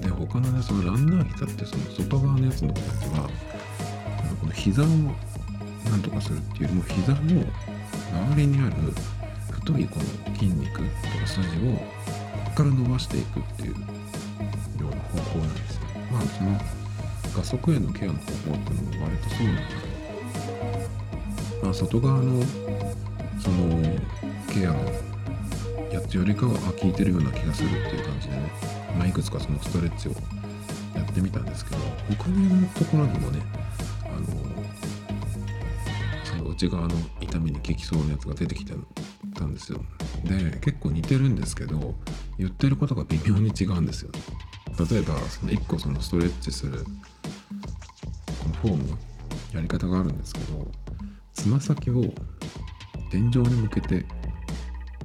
で他のねそのランナー膝ってその外側のやつのやつはあのこの膝をなんとかするっていうよりも膝の周りにある太いこの筋肉とか筋をここから伸ばしていくっていうですよまあその画側炎のケアの方法っていうのも割とそうなんだけど。まあ外側のそのケアのやつよりかは効いてるような気がするっていう感じでね、まあ、いくつかそのストレッチをやってみたんですけど他のところにもねあのその内側の痛みに効きそうなやつが出てきてたんですよ。で結構似てるんですけど言ってることが微妙に違うんですよね。例えばその1個そのストレッチするこのフォームやり方があるんですけどつま先を天井に向けてっ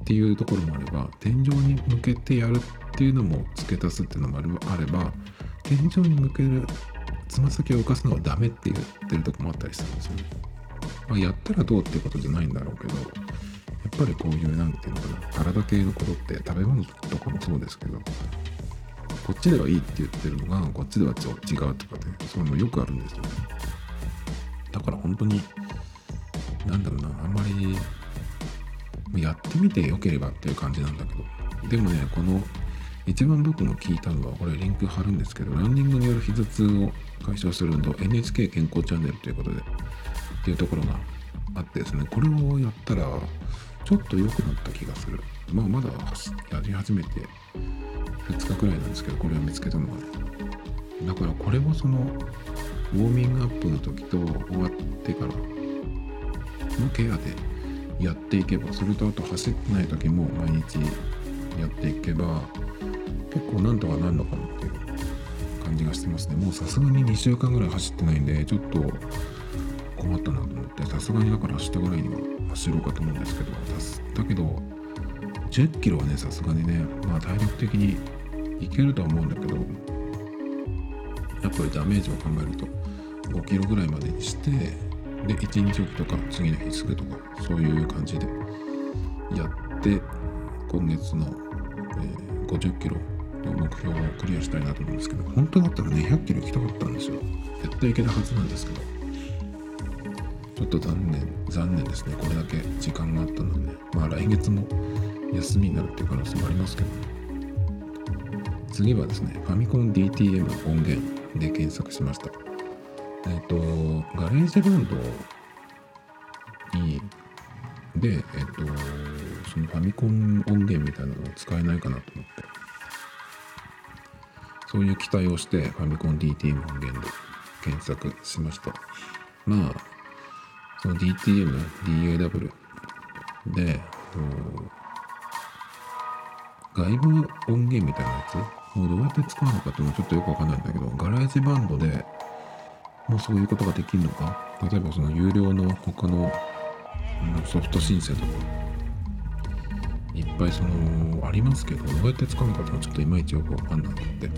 ていうところもあれば天井に向けてやるっていうのも付け足すっていうのもあれば天井に向けるつま先を浮かすのはダメって言ってるとこもあったりするんですよ。まあ、やったらどうっていうことじゃないんだろうけどやっぱりこういうなんていうのかな体系のことって食べ物とかもそうですけどこっちではいいって言ってるのがこっちでは違うとかね。そういうのよくあるんですよ。ね。だから本当になんだろうなあんまりやってみてよければっていう感じなんだけど。でもねこの一番僕の聞いたのはこれリンク貼るんですけどランニングによる膝痛を解消する運動 NHK 健康チャンネルということでっていうところがあってですねこれをやったらちょっと良くなった気がする。まあまだやり始めて2日くらいなんですけどこれを見つけたのはねだからこれをそのウォーミングアップの時と終わってからのケアでやっていけばそれとあと走ってない時も毎日やっていけば結構なんとかなるのかなっていう感じがしてますね。もうさすがに2週間ぐらい走ってないんでちょっと困ったなと思ってさすがにだから明日ぐらいには走ろうかと思うんですけどだけど10キロはねさすがにねまあ体力的にいけるとは思うんだけどやっぱりダメージを考えると5キロぐらいまでにしてで1日おきとか次の日すぐとかそういう感じでやって今月の、え50キロの目標をクリアしたいなと思うんですけど本当だったらね100キロ行きたかったんですよ。絶対行けたはずなんですけど。ちょっと残念残念ですね。これだけ時間があったので、ね、まあ来月も休みになるっていう可能性もありますけど。ね次はですねファミコン DTM 音源で検索しました。えっ、とガレージバンドにで、えっ、と、そのファミコン音源みたいなのを使えないかなと思って、そういう期待をして、ファミコン DTM 音源で検索しました。まあ、その DTM、DAW で、外部音源みたいなやつ？をどうやって使うのかっていうのはちょっとよくわかんないんだけど、ガレージバンドでもうそういうことができるのか？例えばその有料の他のソフトシンセとか。いっぱいそのありますけどどうやって使うのかっていうのはちょっといまいちよくわかんなくて。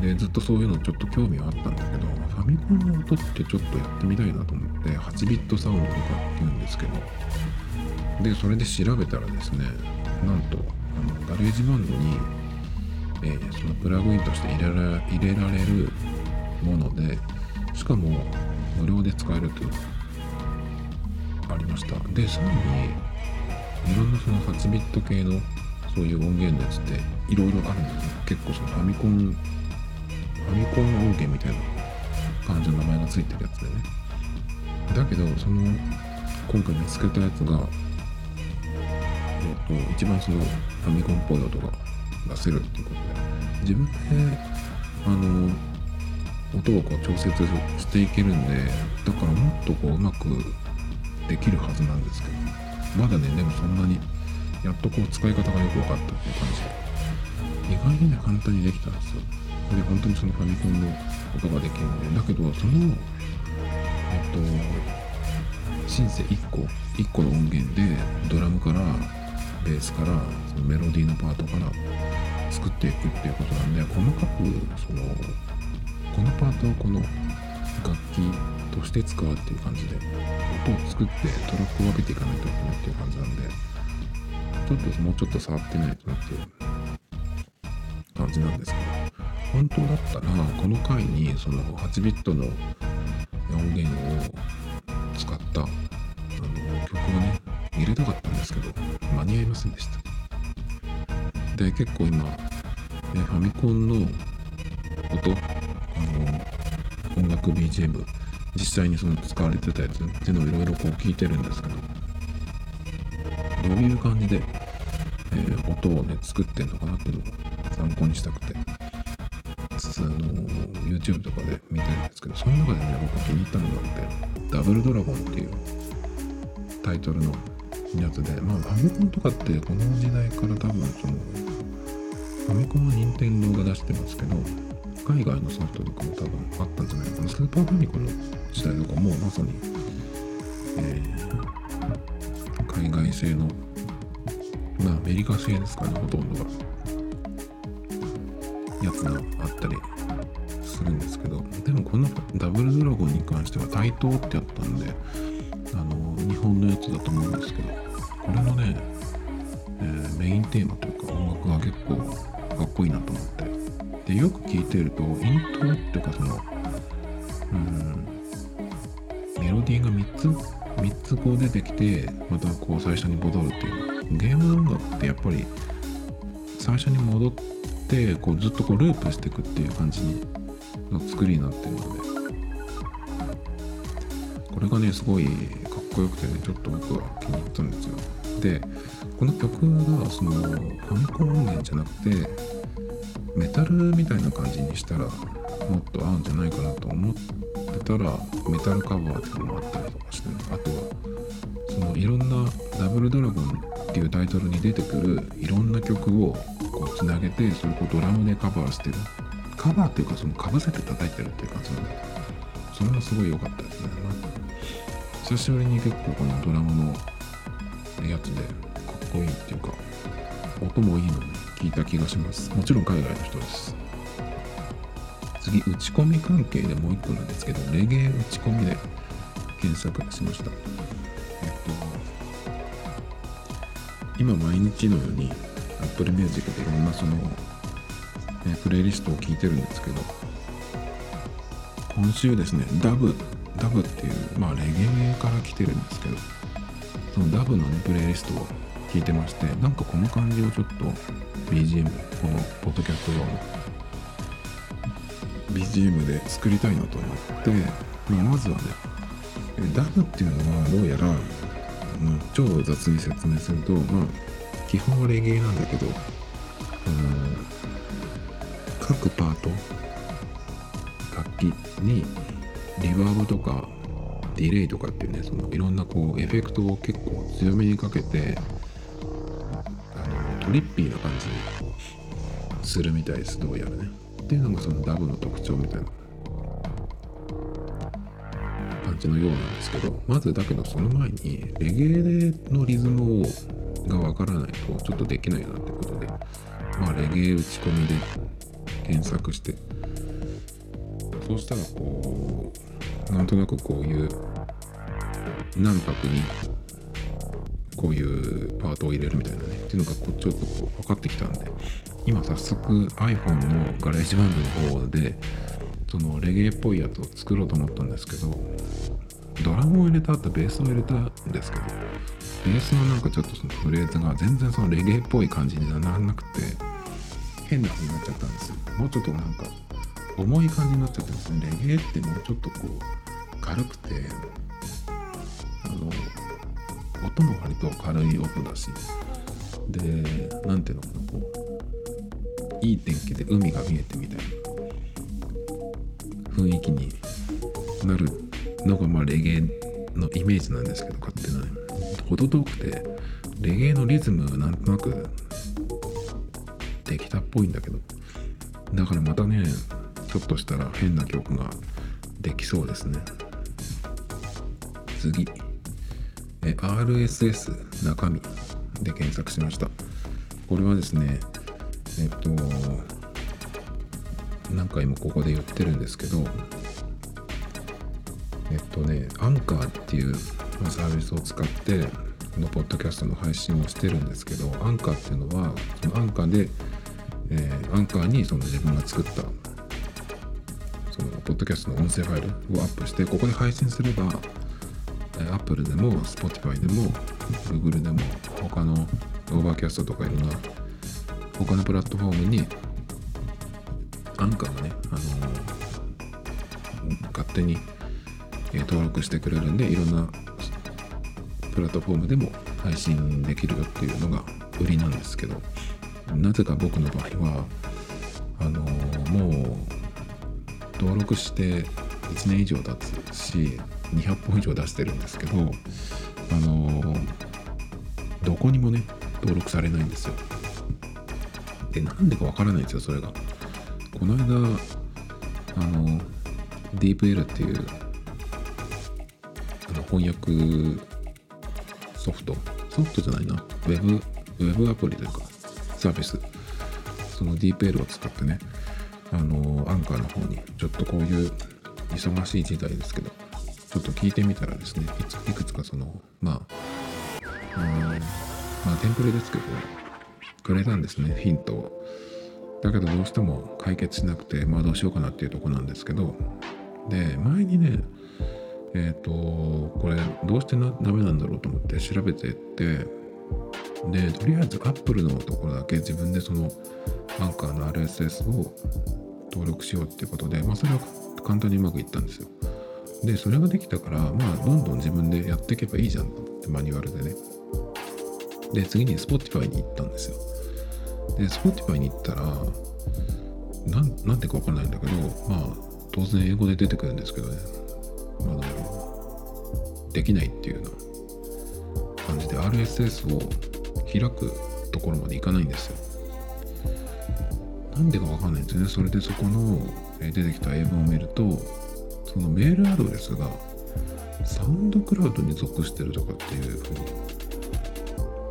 でずっとそういうのちょっと興味はあったんだけどファミコンの音ってちょっとやってみたいなと思って8ビットサウンドとかって言うんですけどでそれで調べたらですねなんとあの GarageBand に、えー、そのプラグインとして入れら入れられるものでしかも無料で使えるというありました。でさらにいろんなその8ビット系のそういう音源のやつっていろいろあるんですよ結構そのファミコンファミコン音源みたいな感じの名前がついてるやつでね。だけどその今回見つけたやつがこう一番そのファミコンっぽい音が出せるっていうことで自分であの音をこう調節していけるんでだからもっとこううまくできるはずなんですけどまだねでもそんなにやっとこう使い方がよく分かったっていう感じで意外にね簡単にできたんですよで本当にそのファミコンの音ができるんでだけどそのえっとシンセ1個1個の音源でドラムからベースからそのメロディーのパートから作っていくっていうことなんで細かくそのこのパートをこの楽器として使うっていう感じで音を作ってトラックを分けていかないといけないっていう感じなんでちょっともうちょっと触ってないとなっていう感じなんですけど本当だったらこの回にその8ビットの音源を使ったあの曲をね入れたかったんですけど間に合いませんでした。で結構今、ね、ファミコンの音あの音楽 BGM 実際にその使われてたやつっていうのをいろいろこう聞いてるんですけどどういう感じで、えー、音をね作ってんのかなっていうのを参考にしたくてあの YouTube とかで見てるんですけどその中でね僕気に入ったのがあって「ダブルドラゴン」っていうタイトルのやつでまあファミコンとかってこの時代から多分そのファミコンは任天堂が出してますけど海外のソフトとかも多分あったんじゃないかな。スーパーファミコンの時代とかもまさに、えー、海外製のまあアメリカ製ですかねほとんどが。やつがあったりするんですけどでもこのダブルドラゴンに関しては対等ってやったんであの日本のやつだと思うんですけどこれのね、えー、メインテーマというか音楽が結構かっこいいなと思って。でよく聞いてるとイントロっていうかそのうんメロディーが3つ3つこう出てきてまたこう最初に戻るっていう。ゲーム音楽ってやっぱり最初に戻ってこうずっとこうループしていくっていう感じの作りになってるので。これがねすごいこよくてねちょっと僕は気に入ったんですよ。でこの曲がそのファミコン音源じゃなくてメタルみたいな感じにしたらもっと合うんじゃないかなと思ってたらメタルカバーっていうのもあったりとかして、ね。あとはそのいろんなダブルドラゴンっていうタイトルに出てくるいろんな曲をこうつなげてそれをドラムでカバーしてる。カバーっていうかそのかぶせて叩いてるっていう感じなんでそれもすごい良かったですね久しぶりに結構このドラムのやつでかっこいいっていうか音もいいので聞いた気がします。もちろん海外の人です。次打ち込み関係でもう一個なんですけどレゲエ打ち込みで検索しました。えっと今毎日のように Apple Music でいろんなその、えプレイリストを聞いてるんですけど今週ですねダブダブっていうまあレゲエから来てるんですけどそのダブのねプレイリストを聞いてましてなんかこの感じをちょっと BGM このポッドキャスト用の。BGM で作りたいなと思って、まあ、まずはねダブっていうのはどうやら、まあ、超雑に説明するとまあ基本はレゲエなんだけど、あの各パート楽器にリバーブとかディレイとかっていうねそのいろんなこうエフェクトを結構強めにかけてあのトリッピーな感じにするみたいですどうやらね。っていうのがそのダブの特徴みたいな感じのようなんですけどまずだけどその前にレゲエのリズムをがわからないとちょっとできないなってことでまあレゲエ打ち込みで検索してそうしたらこうなんとなくこういう何拍にこういうパートを入れるみたいなねっていうのがこうちょっとこう分かってきたんで今早速 iPhone の GarageBand の方でそのレゲエっぽいやつを作ろうと思ったんですけどドラムを入れた後ベースを入れたんですけどベースのなんかちょっとそのフレーズが全然そのレゲエっぽい感じにならなくて変な風になっちゃったんですよ。もうちょっとなんか重い感じになっちゃってますねレゲエってもうちょっとこう軽くてあの音も割と軽い音だしでなんていうのかなこういい天気で海が見えてみたいな雰囲気になるのがまあレゲエのイメージなんですけど勝手なね程遠くてレゲエのリズムなんとなくできたっぽいんだけどだからまたねちょっとしたら変な曲ができそうですね。次。え RSS 中身。で検索しました。これはですねえっと何回もここで言ってるんですけどえっとねアンカーっていうサービスを使ってこのポッドキャストの配信をしてるんですけどアンカーっていうのはそのアンカーで、えーアンカーにその自分が作ったポッドキャストの音声ファイルをアップしてここで配信すれば Apple でも Spotify でも Google でも他の Overcast とかいろんな他のプラットフォームにアンカーがね、あのー勝手に、登録してくれるんでいろんなプラットフォームでも配信できるよっていうのが売りなんですけどなぜか僕の場合はあのーもう登録して1年以上経つし200本以上出してるんですけどあのどこにもね登録されないんですよ。でなんでかわからないんですよそれが。この間あの DeepL っていうあの翻訳ソフトソフトじゃないな。ウェブウェブアプリというかサービス。その DeepL を使ってねあのアンカーの方にちょっとこういう忙しい時代ですけどちょっと聞いてみたらですねいついくつかそのまあうんまあテンプレですけどくれたんですねヒントを。だけどどうしても解決しなくてまあどうしようかなっていうとこなんですけどで前にねえっ、とこれどうしてなダメなんだろうと思って調べてってでとりあえず Apple のところだけ自分でそのアンカーの RSS を登録しようっていうことでまあそれは簡単にうまくいったんですよ。でそれができたからまあどんどん自分でやっていけばいいじゃんってマニュアルでね。で次に Spotify に行ったんですよ。で Spotify に行ったらなんなんてかわかんないんだけどまあ当然英語で出てくるんですけどね。まだできないっていうような感じで RSS を開くところまでいかないんですよ。なんでかわかんないんですよね。それでそこの出てきた英文を見るとそのメールアドレスがサウンドクラウドに属してるとかっていうふうに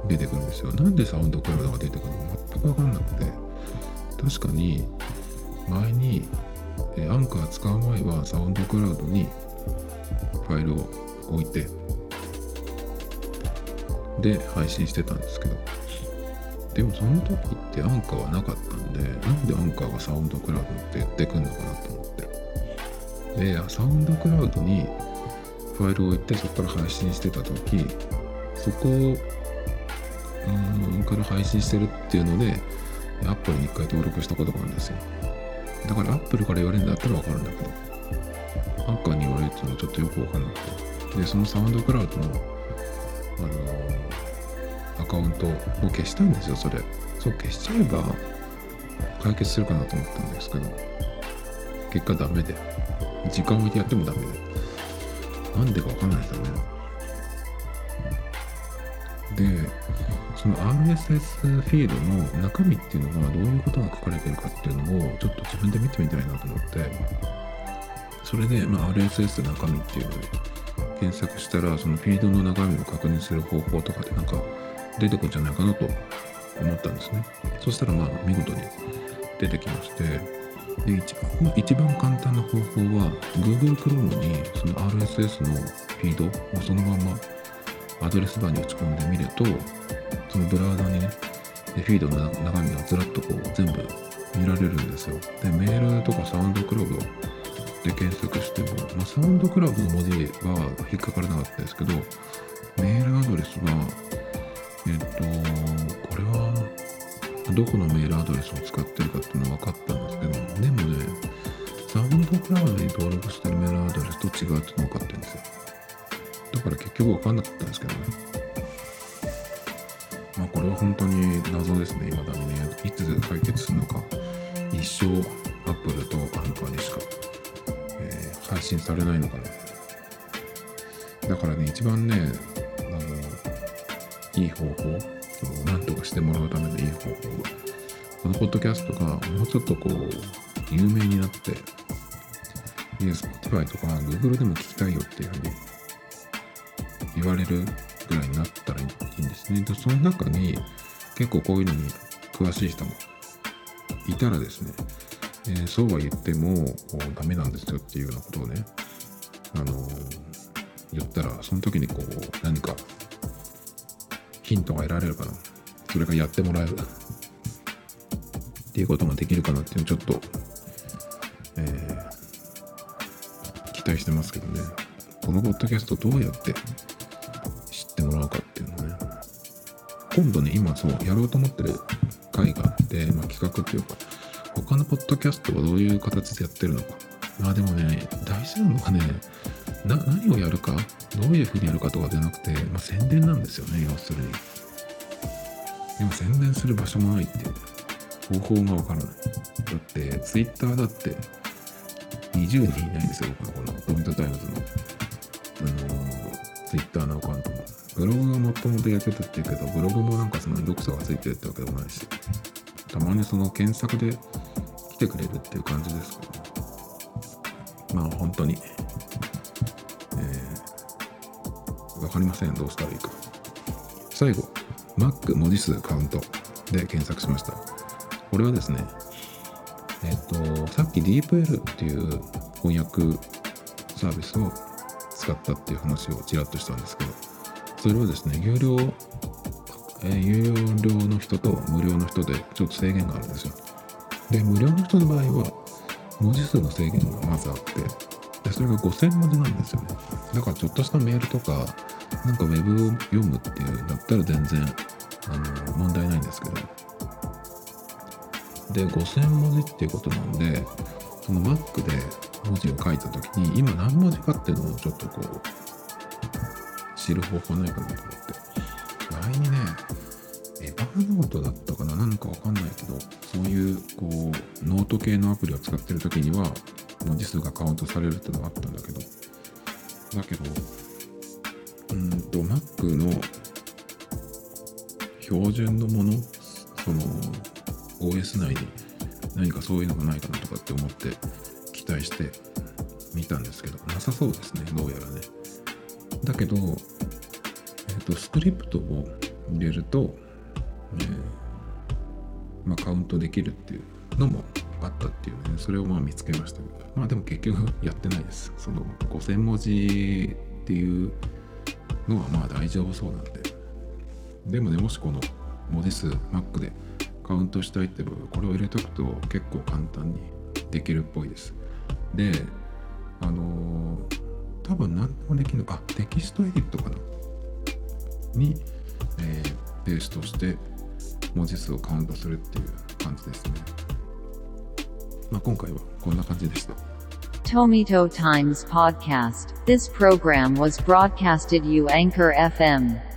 出てくるんですよ。なんでサウンドクラウドが出てくるのか全くわかんなくて確かに前にアンカー使う前はサウンドクラウドにファイルを置いてで配信してたんですけど。でもその時ってアンカーはなかったんでなんでアンカーが SoundCloud って言ってくんのかなと思って。で SoundCloud にファイルを置いてそこから配信してた時そこうんから配信してるっていうので Apple に一回登録したことがあるんですよ。だから Apple から言われるんだったらわかるんだけどアンカーに言われるっていうのはちょっとよくわかんなくて。でその SoundCloud のあのアカウントを消したんですよそれ。そう消しちゃえば解決するかなと思ったんですけど結果ダメで。時間置いてやってもダメで。なんでかわかんないですよね。でその RSS フィードの中身っていうのがどういうことが書かれてるかっていうのをちょっと自分で見てみたいなと思って。それで、まあ、RSS 中身っていう検索したらそのフィードの中身を確認する方法とかでなんか出てくるんじゃないかなと思ったんですね。そしたらまあ見事に出てきまして。で一番一番簡単な方法は Google Chrome にその RSS のフィードをそのままアドレスバーに打ち込んでみるとそのブラウザにねでフィードの中身がずらっとこう全部見られるんですよ。でメールとかサウンドクラウドで検索しても、まあ、サウンドクラウドの文字は引っかからなかったですけどメールアドレスはえっとこれはどこのメールアドレスを使ってるかっていうのは分かったんですけどでもねサウンドクラウドに登録してるメールアドレスと違うっていうの分かってるんですよだから結局分かんなかったんですけどねまあこれは本当に謎ですね、未だにね。いつ解決するのか。一生 Apple とアンカーでしか、えー配信されないのかな。だからね、一番ね、あの、いい方法、なんとかしてもらうためのいい方法は、このポッドキャストがもうちょっとこう、有名になって、で、Spotify とか Google でも聞きたいよっていうふうに言われるぐらいになったらいいんですね。で、その中に結構こういうのに詳しい人もいたらですね、えーそうは言ってもダメなんですよっていうようなことをね、あのー言ったら、その時にこう何かヒントが得られるかな。それがやってもらえる。っていうことができるかなっていうのをちょっと、えー期待してますけどね。このポッドキャストどうやって知ってもらうかっていうのね。今度ね、今そう、やろうと思ってる回があって、まあ、企画っていうか、他のポッドキャストはどういう形でやってるのか。まあでもね、大事なのがね、な何をやるか、どういうふうにやるかとかじゃなくて、まあ、宣伝なんですよね、要するに。でも宣伝する場所もないっていう方法がわからない。だって、ツイッターだって20人いないんですよ、僕のこのポイントタイムズの、あのツイッターのアカウントも。ブログがもともとやってたって言うけど、ブログもなんかその読者がついてるってわけでもないし、たまにその検索で来てくれるっていう感じですけど、まあ本当に、えー、わかりません、どうしたらいいか。最後、Mac 文字数カウントで検索しました。これはですね、えっと、さっき DeepL っていう翻訳サービスを使ったっていう話をちらっとしたんですけど、それはですね、有料、え有料の人と無料の人でちょっと制限があるんですよ。で、無料の人の場合は、文字数の制限がまずあって、でそれが5000文字なんですよね。だからちょっとしたメールとか、なんかウェブを読むっていうんだったら全然、あの、問題ないんですけど、で5000文字っていうことなんでその Mac で文字を書いた時に今何文字かっていうのをちょっとこう知る方法ないかなと思って前にね Evernote だったかな？なんかわかんないけどそういうこうノート系のアプリを使ってる時には文字数がカウントされるってのがあったんだけど。だけどうんと Mac の標準のもの？その OS 内に何かそういうのがないかなとかって思って期待して見たんですけどなさそうですねどうやらね。だけど、っとスクリプトを入れると、えーまあ、カウントできるっていうのもあったっていうね。それをまあ見つけましたけど。まあでも結局やってないです。その5000文字っていうのはまあ大丈夫そうなんで。でもねもしこの文字数 Mac でカウントしたいって場合はこれを入れとくと結構簡単にできるっぽいです。であのー多分何でもできるの。かテキストエディットかな。に、えーペーストして文字数をカウントするっていう感じですねまあ今回はこんな感じでした Tomito Times Podcast. This program was broadcasted you Anchor FM.